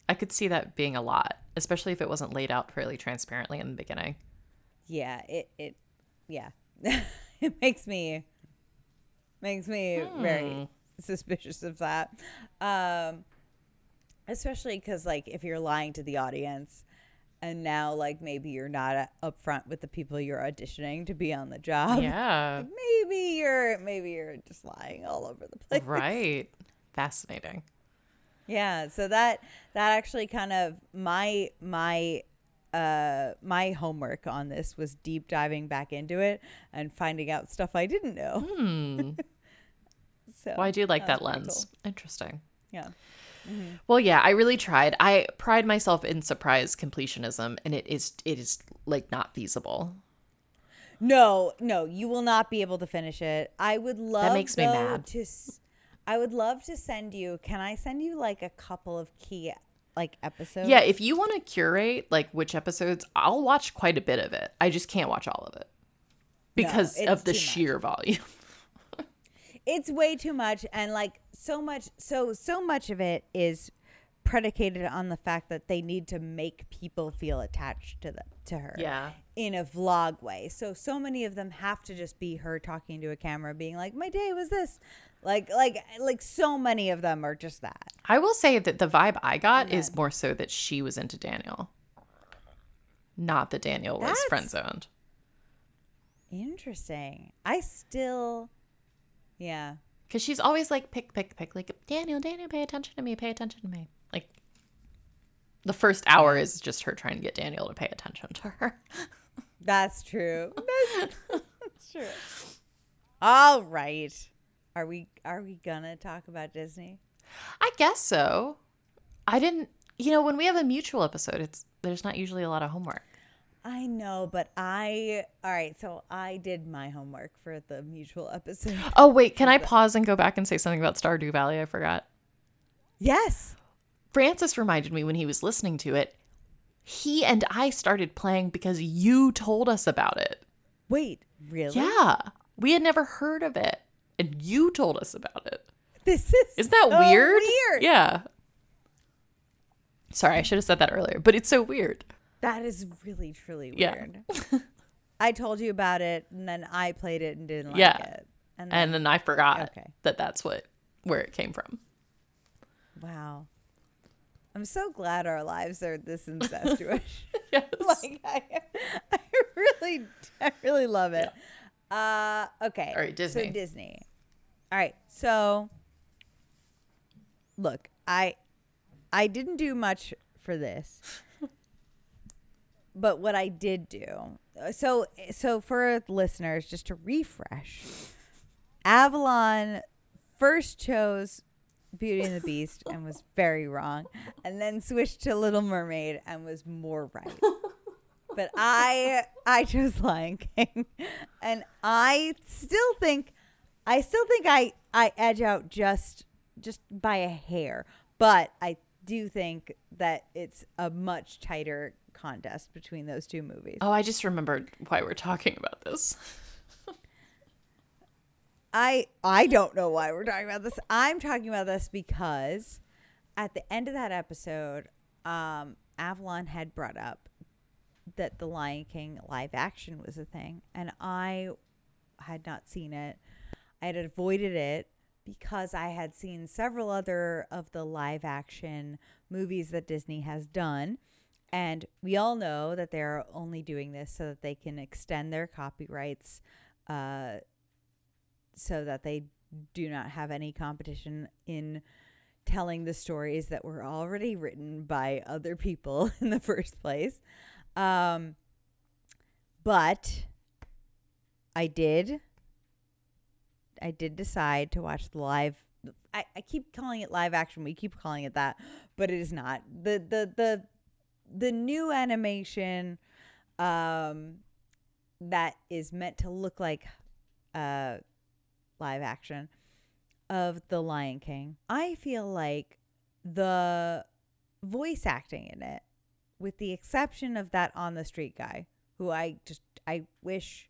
[SPEAKER 3] I could see that being a lot, especially if it wasn't laid out fairly transparently in the beginning.
[SPEAKER 2] yeah it it yeah it makes me makes me very suspicious of that um especially because like if you're lying to the audience and now like maybe you're not uh, upfront with the people you're auditioning to be on the job
[SPEAKER 3] Yeah.
[SPEAKER 2] maybe you're maybe you're just lying all over the place
[SPEAKER 3] right. Fascinating.
[SPEAKER 2] Yeah, so that that actually kind of my my uh my homework on this was deep diving back into it and finding out stuff I didn't know.
[SPEAKER 3] Hmm.
[SPEAKER 2] So
[SPEAKER 3] Well, I do like
[SPEAKER 2] was
[SPEAKER 3] that lens.
[SPEAKER 2] cool.
[SPEAKER 3] Interesting.
[SPEAKER 2] Yeah. Mm-hmm.
[SPEAKER 3] Well, yeah, I really tried. I pride myself in surprise completionism, and it is it is like not feasible.
[SPEAKER 2] No, no, you will not be able to finish it. I would love that
[SPEAKER 3] makes me mad.
[SPEAKER 2] to I would love to send you. Can I send you like a couple of key like episodes?
[SPEAKER 3] Yeah, if you want to curate like which episodes, I'll watch quite a bit of it. I just can't watch all of it because
[SPEAKER 2] it's
[SPEAKER 3] of the sheer volume.
[SPEAKER 2] It's way too much and like so much so so much of it is predicated on the fact that they need to make people feel attached to them to her
[SPEAKER 3] Yeah.
[SPEAKER 2] in a vlog way. So so many of them have to just be her talking to a camera being like my day was this. Like like like so many of them are just that.
[SPEAKER 3] I will say that the vibe I got is more so that she was into Daniel, not that Daniel was friend zoned.
[SPEAKER 2] interesting. I still yeah
[SPEAKER 3] Because she's always like, pick, pick, pick. Like, Daniel, Daniel, pay attention to me, pay attention to me. Like, the first hour is just her trying to get Daniel to pay attention to her.
[SPEAKER 2] That's true. That's, that's true. All right. Are we are we gonna talk about Disney?
[SPEAKER 3] I guess so. I didn't, you know, when we have a mutual episode, it's there's not usually a lot of homework.
[SPEAKER 2] I know, but I all right, so I did my homework for the mutual episode.
[SPEAKER 3] Oh, wait, can I pause and go back and say something about Stardew Valley? I forgot.
[SPEAKER 2] Yes.
[SPEAKER 3] Francis reminded me when he was listening to it, he and I started playing because you told us about it.
[SPEAKER 2] Wait, really?
[SPEAKER 3] Yeah. We had never heard of it. And you told us about it.
[SPEAKER 2] This is
[SPEAKER 3] Isn't that
[SPEAKER 2] so
[SPEAKER 3] weird?
[SPEAKER 2] Weird.
[SPEAKER 3] Yeah. Sorry, I should have said that earlier, but it's so weird.
[SPEAKER 2] That is really truly
[SPEAKER 3] Yeah.
[SPEAKER 2] weird. I told you about it and then I played it and didn't like
[SPEAKER 3] Yeah.
[SPEAKER 2] it. And then,
[SPEAKER 3] And then I forgot
[SPEAKER 2] Okay.
[SPEAKER 3] that that's what where it came from.
[SPEAKER 2] wow. I'm so glad our lives are this incestuous.
[SPEAKER 3] Yes.
[SPEAKER 2] like I, I really I really love it. Uh okay.
[SPEAKER 3] All right, Disney.
[SPEAKER 2] So Disney. All right. So look, I I didn't do much for this. But what I did do. Uh, so so for listeners just to refresh. Avalon first chose Beauty and the Beast and was very wrong, and then switched to Little Mermaid and was more right. but I I chose Lion King, and I still think I still think I I edge out just just by a hair, but I do think that it's a much tighter contest between those two movies.
[SPEAKER 3] Oh, I just remembered why we're talking about this.
[SPEAKER 2] I I don't know why we're talking about this. I'm talking about this because at the end of that episode, um, Avalon had brought up that the Lion King live action was a thing, and I had not seen it. I had avoided it because I had seen several other of the live action movies that Disney has done. And we all know that they're only doing this so that they can extend their copyrights uh, so that they do not have any competition in telling the stories that were already written by other people in the first place. Um, But I did. I did decide to watch the live. I, I keep calling it live action. We keep calling it that, but it is not. The the the the new animation um that is meant to look like uh live action of The Lion King. I feel like the voice acting in it with the exception of that on the street guy who I just I wish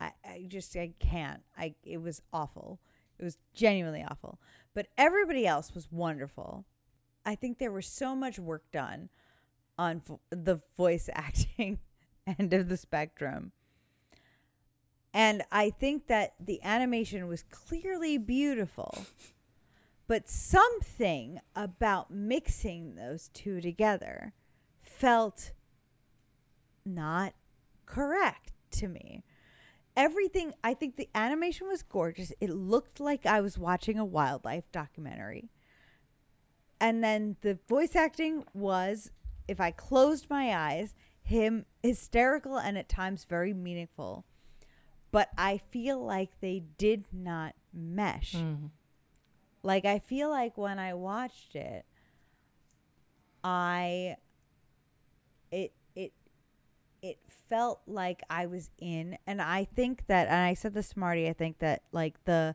[SPEAKER 2] I, I just I can't. I it was awful. It was genuinely awful. But everybody else was wonderful. I think there was so much work done on the voice acting end of the spectrum. And I think that the animation was clearly beautiful. But something about mixing those two together felt not correct to me. Everything, I think the animation was gorgeous. It looked like I was watching a wildlife documentary. And then the voice acting was, if I closed my eyes, him hysterical and at times very meaningful. But I feel like they did not mesh. Like, I feel like when I watched it, I it it it felt like I was in and I think that and I said this to Marty, I think that like the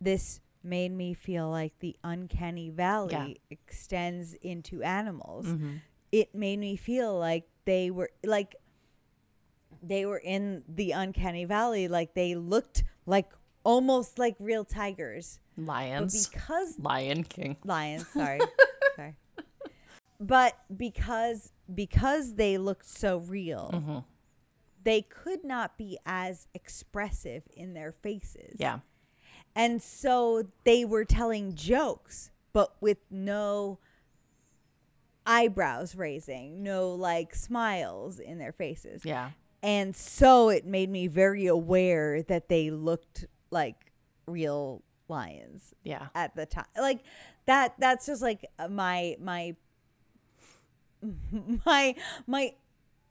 [SPEAKER 2] this made me feel like the uncanny valley
[SPEAKER 3] Yeah.
[SPEAKER 2] extends into animals.
[SPEAKER 3] Mm-hmm.
[SPEAKER 2] It made me feel like they were like they were in the uncanny valley like they looked like almost like real tigers. But
[SPEAKER 3] Lions.
[SPEAKER 2] because
[SPEAKER 3] Lion King.
[SPEAKER 2] lions sorry sorry but because because they looked so real
[SPEAKER 3] Mm-hmm.
[SPEAKER 2] they could not be as expressive in their faces
[SPEAKER 3] Yeah.
[SPEAKER 2] and so they were telling jokes but with no eyebrows raising no like smiles in their faces
[SPEAKER 3] Yeah.
[SPEAKER 2] and so it made me very aware that they looked like real lions
[SPEAKER 3] Yeah.
[SPEAKER 2] at the time like that that's just like my my my my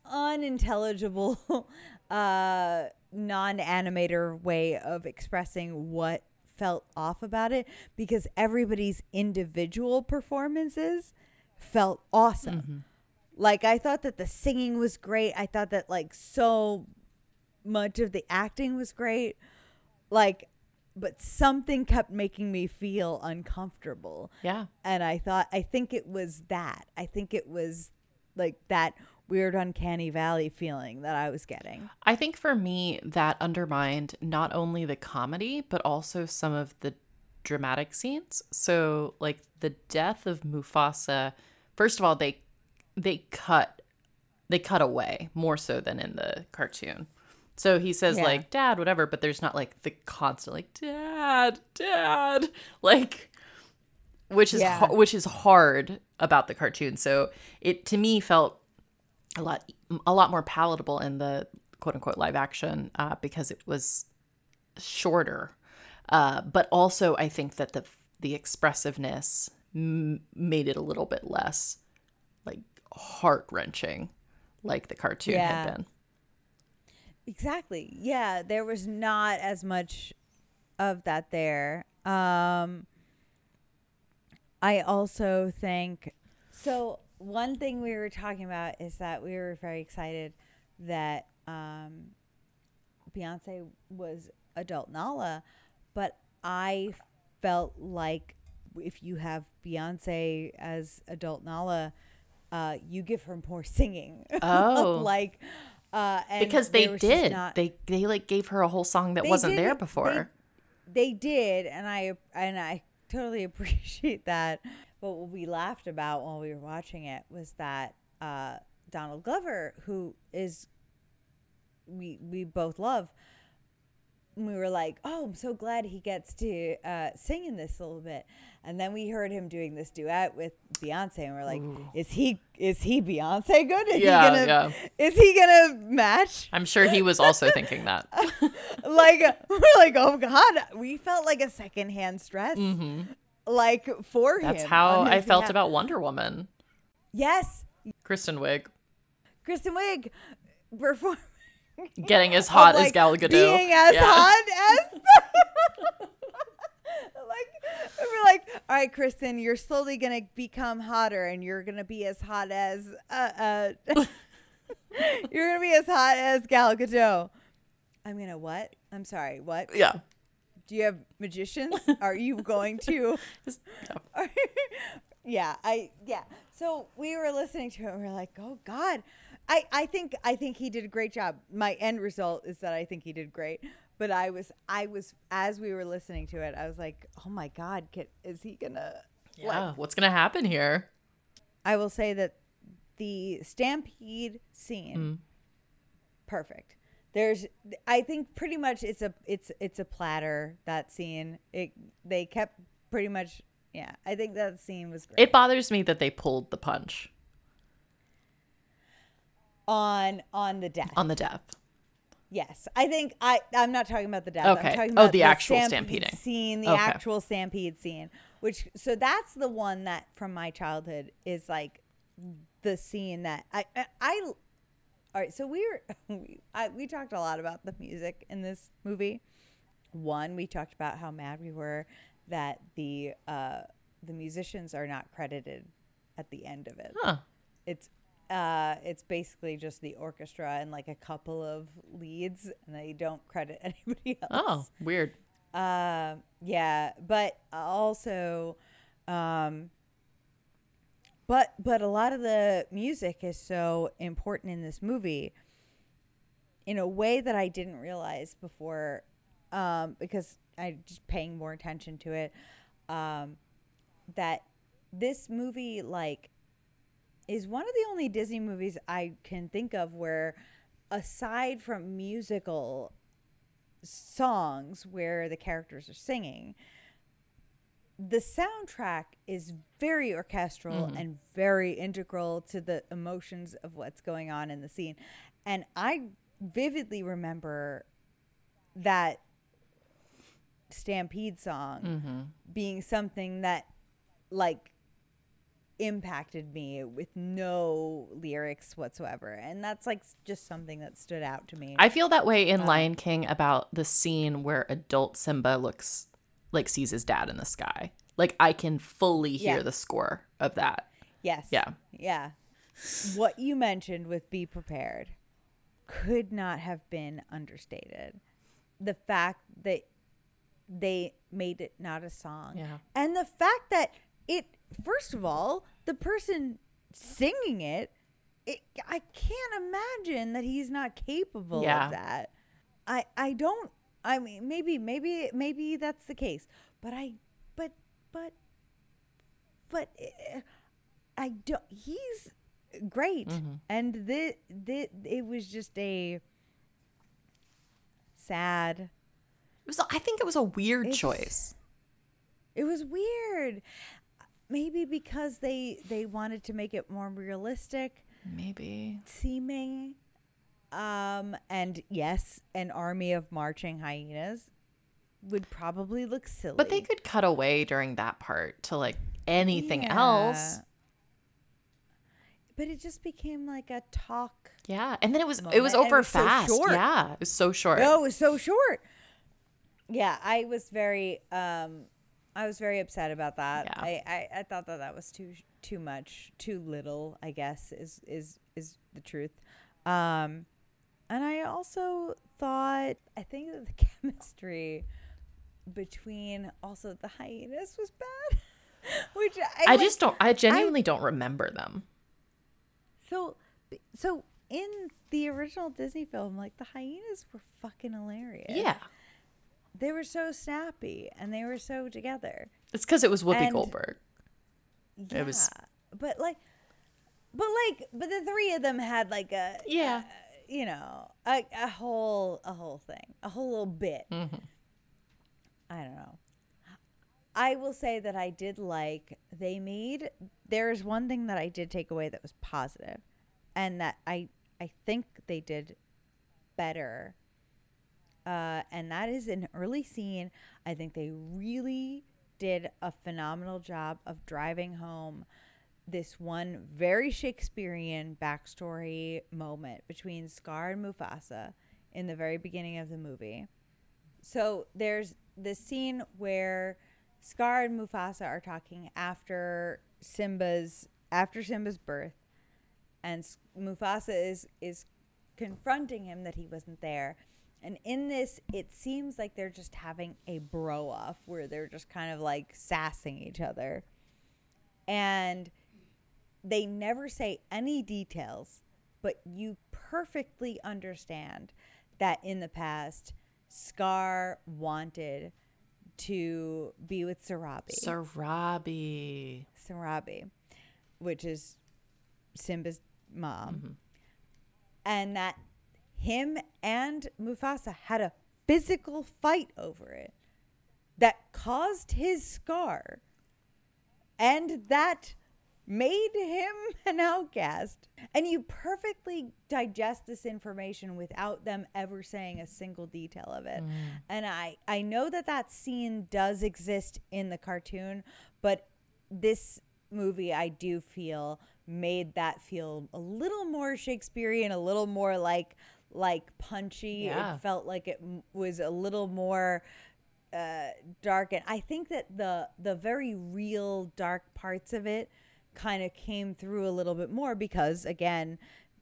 [SPEAKER 2] unintelligible uh non-animator way of expressing what felt off about it because everybody's individual performances felt awesome. Mm-hmm. Like i thought that the singing was great. I thought that like so much of the acting was great. Like but something kept making me feel uncomfortable.
[SPEAKER 3] Yeah.
[SPEAKER 2] and i thought i think it was that. I think it was like that weird uncanny valley feeling that i was getting.
[SPEAKER 3] I think for me, that undermined not only the comedy, but also some of the dramatic scenes. So, like the death of Mufasa, first of all, they they cut they cut away more so than in the cartoon. So he says
[SPEAKER 2] Yeah.
[SPEAKER 3] like dad whatever, but there's not like the constant like dad, dad, like which is
[SPEAKER 2] Yeah.
[SPEAKER 3] har- which is hard about the cartoon. So it to me felt a lot a lot more palatable in the quote unquote live action uh, because it was shorter. Uh, but also, I think that the the expressiveness m- made it a little bit less like heart wrenching, like the cartoon
[SPEAKER 2] Yeah.
[SPEAKER 3] had been.
[SPEAKER 2] Exactly. Yeah, there was not as much of that there. Um I also think so one thing we were talking about is that we were very excited that um Beyonce was adult Nala, but I felt like if you have Beyonce as adult Nala, uh, you give her more singing.
[SPEAKER 3] Oh.
[SPEAKER 2] like uh, and
[SPEAKER 3] Because they did.
[SPEAKER 2] not-
[SPEAKER 3] they they like gave her a whole song that wasn't
[SPEAKER 2] did
[SPEAKER 3] there before.
[SPEAKER 2] they did, and I and I totally appreciate that. But what we laughed about while we were watching it was that uh, Donald Glover, who is we we both love, we were like, "Oh, I'm so glad he gets to uh, sing in this a little bit." And then we heard him doing this duet with Beyonce, and we're like, "Is he is he Beyonce good? Is
[SPEAKER 3] Yeah,
[SPEAKER 2] he gonna
[SPEAKER 3] yeah.
[SPEAKER 2] is he gonna match?"
[SPEAKER 3] I'm sure he was also thinking that.
[SPEAKER 2] like we're like, oh god, we felt like a secondhand stress, like for him.
[SPEAKER 3] Mm-hmm. That's how I felt
[SPEAKER 2] behalf.
[SPEAKER 3] about Wonder Woman.
[SPEAKER 2] Yes,
[SPEAKER 3] Kristen Wiig.
[SPEAKER 2] Kristen Wiig perform
[SPEAKER 3] Getting as hot
[SPEAKER 2] of,
[SPEAKER 3] as
[SPEAKER 2] like,
[SPEAKER 3] Gal Gadot.
[SPEAKER 2] Being as
[SPEAKER 3] Yeah.
[SPEAKER 2] hot as. like we're like, all right, Kristen, you're slowly gonna become hotter, and you're gonna be as hot as uh, uh you're gonna be as hot as Gal Gadot. I'm gonna what? I'm sorry. What?
[SPEAKER 3] Yeah.
[SPEAKER 2] Do you have magicians? Are you going to?
[SPEAKER 3] Just- no.
[SPEAKER 2] yeah, I yeah. So we were listening to it. and We are like, oh God, I I think I think he did a great job. My end result is that I think he did great. But I was I was as we were listening to it, I was like, oh my God, can, is he gonna?
[SPEAKER 3] Yeah. What's gonna happen here?
[SPEAKER 2] I will say that the stampede scene,
[SPEAKER 3] Mm.
[SPEAKER 2] perfect. There's, I think, pretty much it's a it's it's a platter that scene. It they kept pretty much, yeah. I think that scene was great.
[SPEAKER 3] It bothers me that they pulled the punch
[SPEAKER 2] on on the death.
[SPEAKER 3] on the death.
[SPEAKER 2] Yes, I think I. I'm not talking about the death.
[SPEAKER 3] Okay.
[SPEAKER 2] I'm talking
[SPEAKER 3] Oh,
[SPEAKER 2] about
[SPEAKER 3] the actual
[SPEAKER 2] stampede
[SPEAKER 3] stampeding.
[SPEAKER 2] scene, the
[SPEAKER 3] Okay.
[SPEAKER 2] actual stampede scene. Which so that's the one that from my childhood is like the scene that I I. I all right, so we were we, I, we talked a lot about the music in this movie. One, we talked about how mad we were that the uh, the musicians are not credited at the end of it
[SPEAKER 3] Huh.
[SPEAKER 2] it's uh it's basically just the orchestra and like a couple of leads and they don't credit anybody else.
[SPEAKER 3] Oh, weird.
[SPEAKER 2] uh, yeah but also um but but a lot of the music is so important in this movie in a way that I didn't realize before um because I just paying more attention to it um that this movie like is one of the only Disney movies I can think of where aside from musical songs where the characters are singing the soundtrack is very orchestral mm-hmm. and very integral to the emotions of what's going on in the scene. And i vividly remember that stampede song mm-hmm. being something that like impacted me with no lyrics whatsoever and that's like just something that stood out to me
[SPEAKER 3] I feel that way in um, Lion King about the scene where adult Simba looks like sees his dad in the sky. Like I can fully hear
[SPEAKER 2] Yeah.
[SPEAKER 3] the score of that.
[SPEAKER 2] yes
[SPEAKER 3] Yeah.
[SPEAKER 2] yeah what you mentioned with be prepared could not have been understated the fact that they made it not a song
[SPEAKER 3] Yeah.
[SPEAKER 2] and the fact that it first of all the person singing it, it i can't imagine that he's not capable
[SPEAKER 3] Yeah.
[SPEAKER 2] of that i i don't i mean maybe maybe maybe that's the case but i but but but eh, i don't he's great and the, the it was just a sad
[SPEAKER 3] It was I think it was a weird choice.
[SPEAKER 2] It was weird. Maybe because they they wanted to make it more realistic
[SPEAKER 3] Maybe.
[SPEAKER 2] seeming. Um and yes, an army of marching hyenas would probably look silly.
[SPEAKER 3] But they could cut away during that part to like anything
[SPEAKER 2] Yeah.
[SPEAKER 3] else.
[SPEAKER 2] But it just became like a talk.
[SPEAKER 3] Yeah. And then it was it was
[SPEAKER 2] and it
[SPEAKER 3] over
[SPEAKER 2] was
[SPEAKER 3] fast.
[SPEAKER 2] short.
[SPEAKER 3] Yeah. It was so short.
[SPEAKER 2] No, it was so short. Yeah, I was very um I was very upset about that.
[SPEAKER 3] Yeah.
[SPEAKER 2] I, I, I thought that that was too too much, too little. I guess is is is the truth. Um, and I also thought I think that the chemistry between also the hyenas was bad, which I,
[SPEAKER 3] I
[SPEAKER 2] like-
[SPEAKER 3] just don't I genuinely don't remember them.
[SPEAKER 2] so so in the original Disney film, like the hyenas were fucking hilarious.
[SPEAKER 3] Yeah.
[SPEAKER 2] They were so snappy and they were so together.
[SPEAKER 3] It's because it was Whoopi
[SPEAKER 2] And-
[SPEAKER 3] Goldberg.
[SPEAKER 2] Yeah,
[SPEAKER 3] It was-
[SPEAKER 2] but like, but like, but the three of them had like a
[SPEAKER 3] Yeah.
[SPEAKER 2] you know, a, a whole a whole thing, a whole little bit.
[SPEAKER 3] Mm-hmm.
[SPEAKER 2] I don't know. I will say that I did like they made. There is one thing that I did take away that was positive, and that I I think they did better. Uh, and that is an early scene. I think they really did a phenomenal job of driving home this one very Shakespearean backstory moment between Scar and Mufasa in the very beginning of the movie. So there's this scene where Scar and Mufasa are talking after Simba's after Simba's birth, and Mufasa is is confronting him that he wasn't there. And in this, it seems like they're just having a bro off where they're just kind of like sassing each other. And they never say any details, but you perfectly understand that in the past, Scar wanted to be with Sarabi.
[SPEAKER 3] Sarabi.
[SPEAKER 2] Sarabi, which is Simba's mom. Mm-hmm. And that him and Mufasa had a physical fight over it that caused his scar. And that made him an outcast. And you perfectly digest this information without them ever saying a single detail of it. Mm. And I I know that that scene does exist in the cartoon, but this movie I do feel made that feel a little more Shakespearean, a little more like like punchy.
[SPEAKER 3] Yeah.
[SPEAKER 2] It felt like it m- was a little more uh, dark and i think that the the very real dark parts of it kind of came through a little bit more because again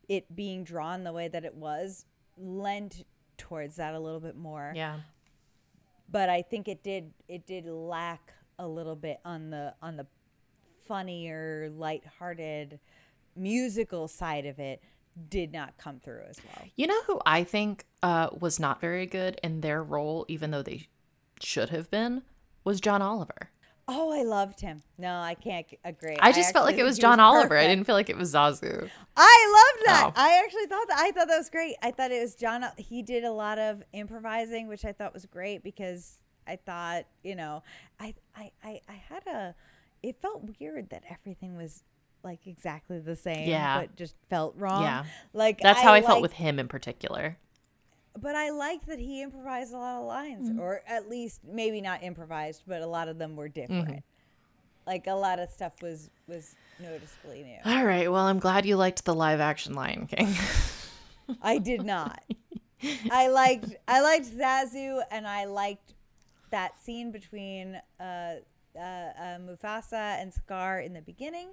[SPEAKER 2] it being drawn the way that it was lent towards that a little bit more
[SPEAKER 3] Yeah.
[SPEAKER 2] but i think it did it did lack a little bit on the on the funnier lighthearted musical side of it did not come through as well
[SPEAKER 3] You know who I think uh, was not very good in their role, even though they should have been, was John Oliver.
[SPEAKER 2] oh i loved him no i can't agree
[SPEAKER 3] I just felt like it was John Oliver. I didn't feel like it was Zazu.
[SPEAKER 2] I loved that.
[SPEAKER 3] Oh.
[SPEAKER 2] I actually thought that. I thought that was great. I thought it was John. He did a lot of improvising, which I thought was great because I thought, you know, I, I, I, I had a. It felt weird that everything was like exactly the same.
[SPEAKER 3] Yeah.
[SPEAKER 2] but just felt wrong.
[SPEAKER 3] Yeah.
[SPEAKER 2] like
[SPEAKER 3] That's how I felt with him in particular.
[SPEAKER 2] But I liked that he improvised a lot of lines,
[SPEAKER 3] Mm-hmm.
[SPEAKER 2] or at least maybe not improvised, but a lot of them were different.
[SPEAKER 3] Mm-hmm.
[SPEAKER 2] Like a lot of stuff was was noticeably new.
[SPEAKER 3] All right. Well, I'm glad you liked the live action Lion King.
[SPEAKER 2] I did not. I liked I liked Zazu and I liked that scene between uh, uh, uh, Mufasa and Scar in the beginning,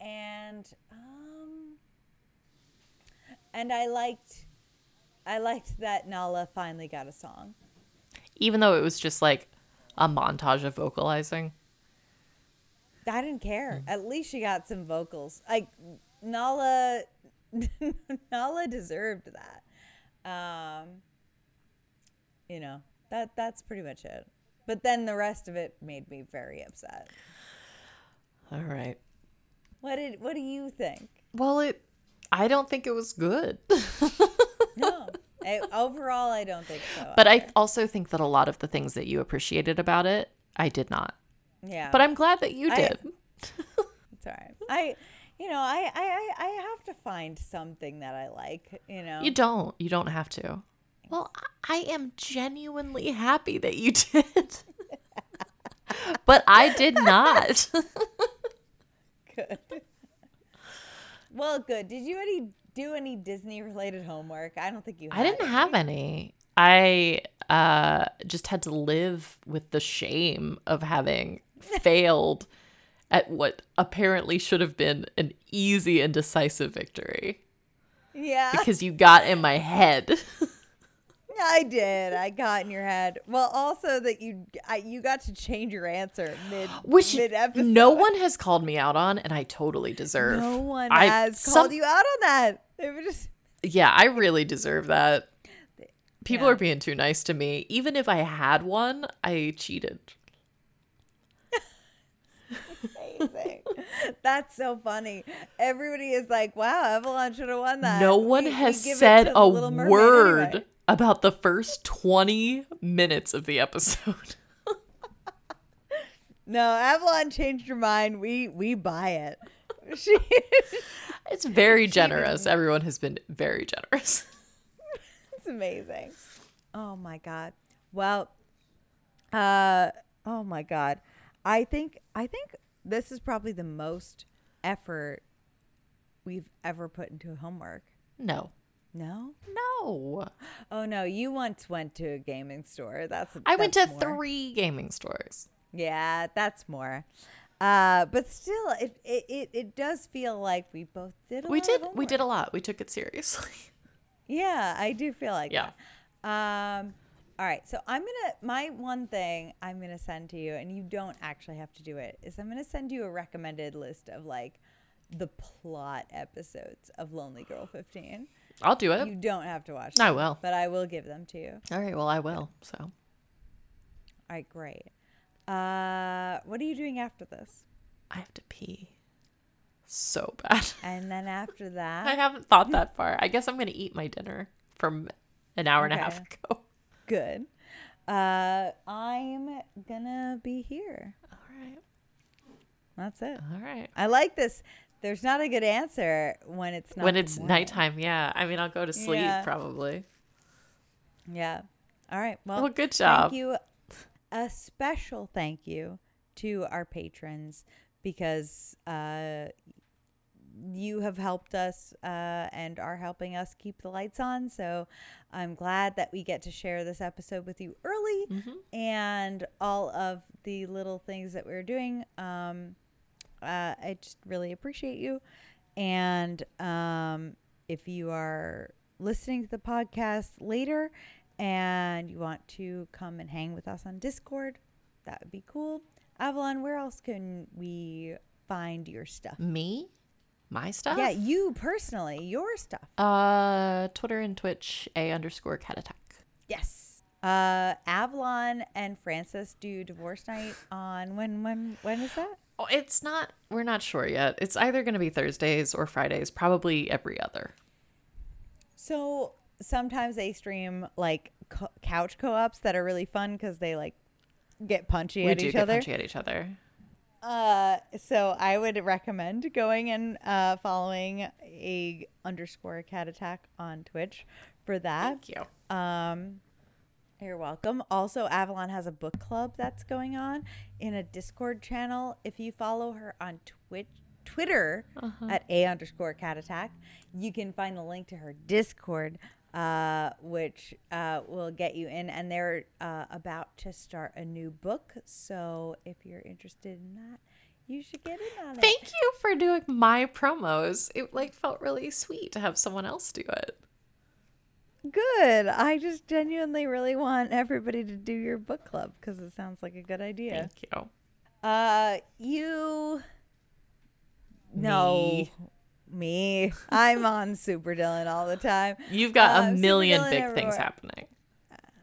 [SPEAKER 2] and um, and I liked I liked that Nala finally got a song.
[SPEAKER 3] even though it was just like a montage of vocalizing.
[SPEAKER 2] I didn't care. At least she got some vocals. Like Nala, Nala deserved that. Um, you know that that's pretty much it. But then the rest of it made me very upset.
[SPEAKER 3] All right.
[SPEAKER 2] What did what do you think?
[SPEAKER 3] Well, it. I don't think it was good.
[SPEAKER 2] No, I, overall I don't think so.
[SPEAKER 3] but I also think that a lot of the things that you appreciated about it, I did not.
[SPEAKER 2] yeah,
[SPEAKER 3] But I'm glad that you
[SPEAKER 2] I-
[SPEAKER 3] did.
[SPEAKER 2] it's all right. I, you know, I, I I I have to find something that I like. You know,
[SPEAKER 3] You don't. You don't have to. Well, I I am genuinely happy that you did. but I did not.
[SPEAKER 2] Good. well, good. Did you any do any Disney related homework? I don't think you.
[SPEAKER 3] I didn't
[SPEAKER 2] any.
[SPEAKER 3] have any. I uh, just had to live with the shame of having failed at what apparently should have been an easy and decisive victory
[SPEAKER 2] Yeah,
[SPEAKER 3] because you got in my head.
[SPEAKER 2] I did. I got in your head. Well, also that you I, you got to change your answer mid
[SPEAKER 3] Which
[SPEAKER 2] mid episode.
[SPEAKER 3] no one has called me out on, and I totally deserve.
[SPEAKER 2] no one
[SPEAKER 3] I-
[SPEAKER 2] has
[SPEAKER 3] some-
[SPEAKER 2] called you out on that. They were just
[SPEAKER 3] Yeah, I really deserve that. People
[SPEAKER 2] Yeah.
[SPEAKER 3] are being too nice to me. Even if I had one, I cheated.
[SPEAKER 2] amazing. That's so funny. Everybody is like, "Wow, Avalon should have won that."
[SPEAKER 3] no one
[SPEAKER 2] We- we
[SPEAKER 3] has
[SPEAKER 2] it
[SPEAKER 3] said a word
[SPEAKER 2] anyway.
[SPEAKER 3] About the first 20 minutes of the episode.
[SPEAKER 2] No, Avalon changed her mind. We we buy it. She
[SPEAKER 3] It's very generous. Everyone has been very generous.
[SPEAKER 2] It's amazing. Oh my god. Well, uh, oh my god. I think I think this is probably the most effort we've ever put into homework.
[SPEAKER 3] No.
[SPEAKER 2] No?
[SPEAKER 3] No.
[SPEAKER 2] Oh no, you once went to a gaming store. That's
[SPEAKER 3] I went to
[SPEAKER 2] more.
[SPEAKER 3] three gaming stores.
[SPEAKER 2] Yeah, that's more. Uh, but still, it, it it it does feel like we both did. A
[SPEAKER 3] We
[SPEAKER 2] lot
[SPEAKER 3] did we did a lot. We took it seriously.
[SPEAKER 2] Yeah, I do feel like
[SPEAKER 3] Yeah.
[SPEAKER 2] that. Um, all right, so I'm gonna my one thing I'm gonna send to you, and you don't actually have to do it. Is I'm gonna send you a recommended list of like the plot episodes of lonelygirl15.
[SPEAKER 3] I'll do it.
[SPEAKER 2] You don't have to watch.
[SPEAKER 3] I will.
[SPEAKER 2] but I will give them to you.
[SPEAKER 3] All right, well I will. So
[SPEAKER 2] All right, great. Uh, what are you doing after this?
[SPEAKER 3] I have to pee. So bad.
[SPEAKER 2] And then after that, I
[SPEAKER 3] haven't thought that far. I guess I'm gonna eat my dinner from an hour and a half ago.
[SPEAKER 2] good. Uh, I'm gonna be here.
[SPEAKER 3] All right.
[SPEAKER 2] That's it.
[SPEAKER 3] All right.
[SPEAKER 2] I like this. There's not a good answer when it's not
[SPEAKER 3] when it's nighttime, yeah. I mean, I'll go to sleep
[SPEAKER 2] Yeah.
[SPEAKER 3] probably.
[SPEAKER 2] Yeah. All right. Well,
[SPEAKER 3] Well, good job.
[SPEAKER 2] Thank you. A special thank you to our patrons because uh, you have helped us uh, and are helping us keep the lights on. So I'm glad that we get to share this episode with you early
[SPEAKER 3] Mm-hmm.
[SPEAKER 2] and all of the little things that we're doing. Um, uh, I just really appreciate you. And um, if you are listening to the podcast later and you want to come and hang with us on Discord, that would be cool. Avalon, where else can we find your stuff?
[SPEAKER 3] Me? My stuff?
[SPEAKER 2] Yeah, you personally, your stuff.
[SPEAKER 3] Uh, Twitter and Twitch, a underscore cat attack.
[SPEAKER 2] Yes. Uh, Avalon and Francis do divorce night on when when when is that?
[SPEAKER 3] Oh, it's not. We're not sure yet. It's either going to be Thursdays or Fridays. Probably every other.
[SPEAKER 2] So sometimes they stream like co- couch co-ops that are really fun because they like get punchy
[SPEAKER 3] we
[SPEAKER 2] at
[SPEAKER 3] do
[SPEAKER 2] each
[SPEAKER 3] get
[SPEAKER 2] other.
[SPEAKER 3] punchy at each other.
[SPEAKER 2] Uh, so I would recommend going and uh, following a underscore cat attack on Twitch for that.
[SPEAKER 3] Thank you.
[SPEAKER 2] Um, you're welcome. Also, Avalon has a book club that's going on in a Discord channel. If you follow her on Twitch, Twitter at a underscore cat attack, you can find the link to her Discord, uh, which uh, will get you in. And they're uh, about to start a new book, so if you're interested in that, you should get in on it.
[SPEAKER 3] Thank you for doing my promos. It like felt really sweet to have someone else do it.
[SPEAKER 2] Good. I just genuinely really want everybody to do your book club because it sounds like a good idea.
[SPEAKER 3] Thank you.
[SPEAKER 2] Uh, you. No,
[SPEAKER 3] Me.
[SPEAKER 2] me. I'm on Super Dylan all the time.
[SPEAKER 3] You've got
[SPEAKER 2] Uh,
[SPEAKER 3] a million big
[SPEAKER 2] everywhere.
[SPEAKER 3] things happening.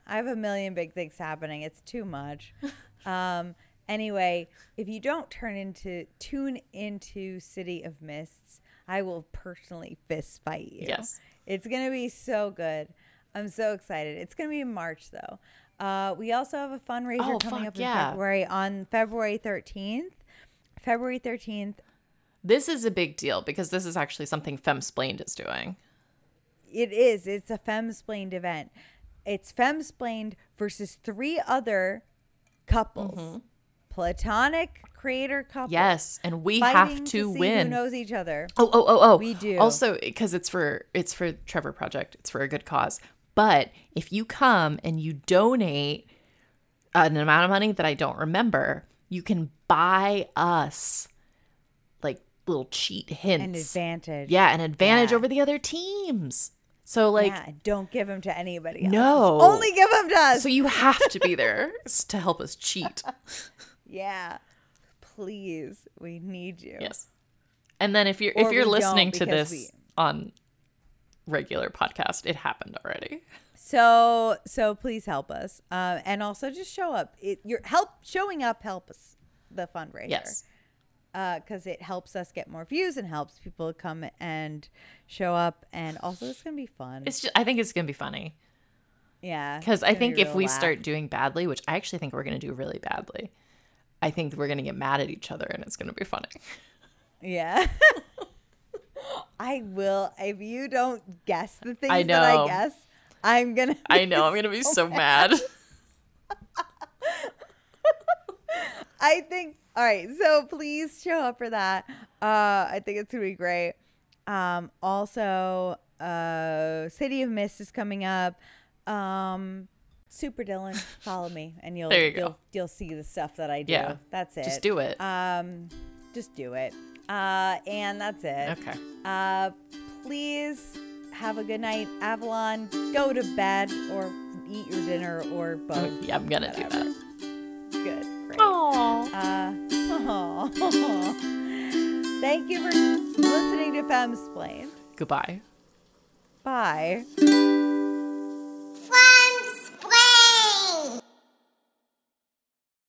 [SPEAKER 2] I have a million big things happening. It's too much. um. Anyway, if you don't turn into tune into City of Mists, I will personally fist fight you.
[SPEAKER 3] Yes.
[SPEAKER 2] It's gonna be so good. I'm so excited. It's gonna be in March though. Uh, we also have a fundraiser
[SPEAKER 3] Oh,
[SPEAKER 2] coming
[SPEAKER 3] fuck
[SPEAKER 2] up in
[SPEAKER 3] yeah.
[SPEAKER 2] February on February 13th. February 13th.
[SPEAKER 3] This is a big deal because this is actually something Femsplained is doing.
[SPEAKER 2] It is. It's a Femsplained event. It's Femsplained versus three other couples, platonic creator couples.
[SPEAKER 3] Yes, and we have to,
[SPEAKER 2] win. Who knows each other?
[SPEAKER 3] Oh, oh, oh, oh.
[SPEAKER 2] We do.
[SPEAKER 3] Also, because it's for it's for Trevor Project. It's for a good cause. But if you come and you donate an amount of money that I don't remember, you can buy us like little cheat hints.
[SPEAKER 2] An advantage.
[SPEAKER 3] Yeah, an advantage
[SPEAKER 2] Yeah.
[SPEAKER 3] over the other teams. So like
[SPEAKER 2] yeah, don't give them to anybody else.
[SPEAKER 3] No.
[SPEAKER 2] Only give them to us.
[SPEAKER 3] so you have to be there to help us cheat.
[SPEAKER 2] yeah. Please. We need you.
[SPEAKER 3] Yes. And then if you're
[SPEAKER 2] Or
[SPEAKER 3] if you're listening to this
[SPEAKER 2] we-
[SPEAKER 3] on regular podcast, it happened already.
[SPEAKER 2] So so please help us, uh, and also just show up. It, your help showing up helps the fundraiser.
[SPEAKER 3] Yes.
[SPEAKER 2] because it helps us get more views and helps people come and show up, and also it's gonna be fun.
[SPEAKER 3] It's just I think it's gonna be funny.
[SPEAKER 2] yeah,
[SPEAKER 3] Because I think
[SPEAKER 2] be
[SPEAKER 3] if we
[SPEAKER 2] laugh.
[SPEAKER 3] start doing badly, which I actually think we're going to do really badly, I think we're going to get mad at each other and it's going to be funny.
[SPEAKER 2] yeah. I will if you don't guess the things
[SPEAKER 3] I
[SPEAKER 2] that I guess. I'm gonna.
[SPEAKER 3] I know, I'm going to be so mad.
[SPEAKER 2] I think All right, so please show up for that. Uh, I think it's gonna be great. Um, also, uh, City of Mist is coming up. Um, Super Dylan, follow me, and you'll
[SPEAKER 3] you
[SPEAKER 2] you'll, you'll see the stuff that I do.
[SPEAKER 3] Yeah,
[SPEAKER 2] that's it.
[SPEAKER 3] Just do it.
[SPEAKER 2] Um, just do it. Uh, and that's it.
[SPEAKER 3] okay.
[SPEAKER 2] Uh, please have a good night, Avalon. Go to bed or eat your dinner or both.
[SPEAKER 3] Yeah, I'm gonna do that.
[SPEAKER 2] Good. Great.
[SPEAKER 3] Aww.
[SPEAKER 2] Uh, aw. Thank you for listening to Femsplain.
[SPEAKER 3] Goodbye.
[SPEAKER 2] Bye.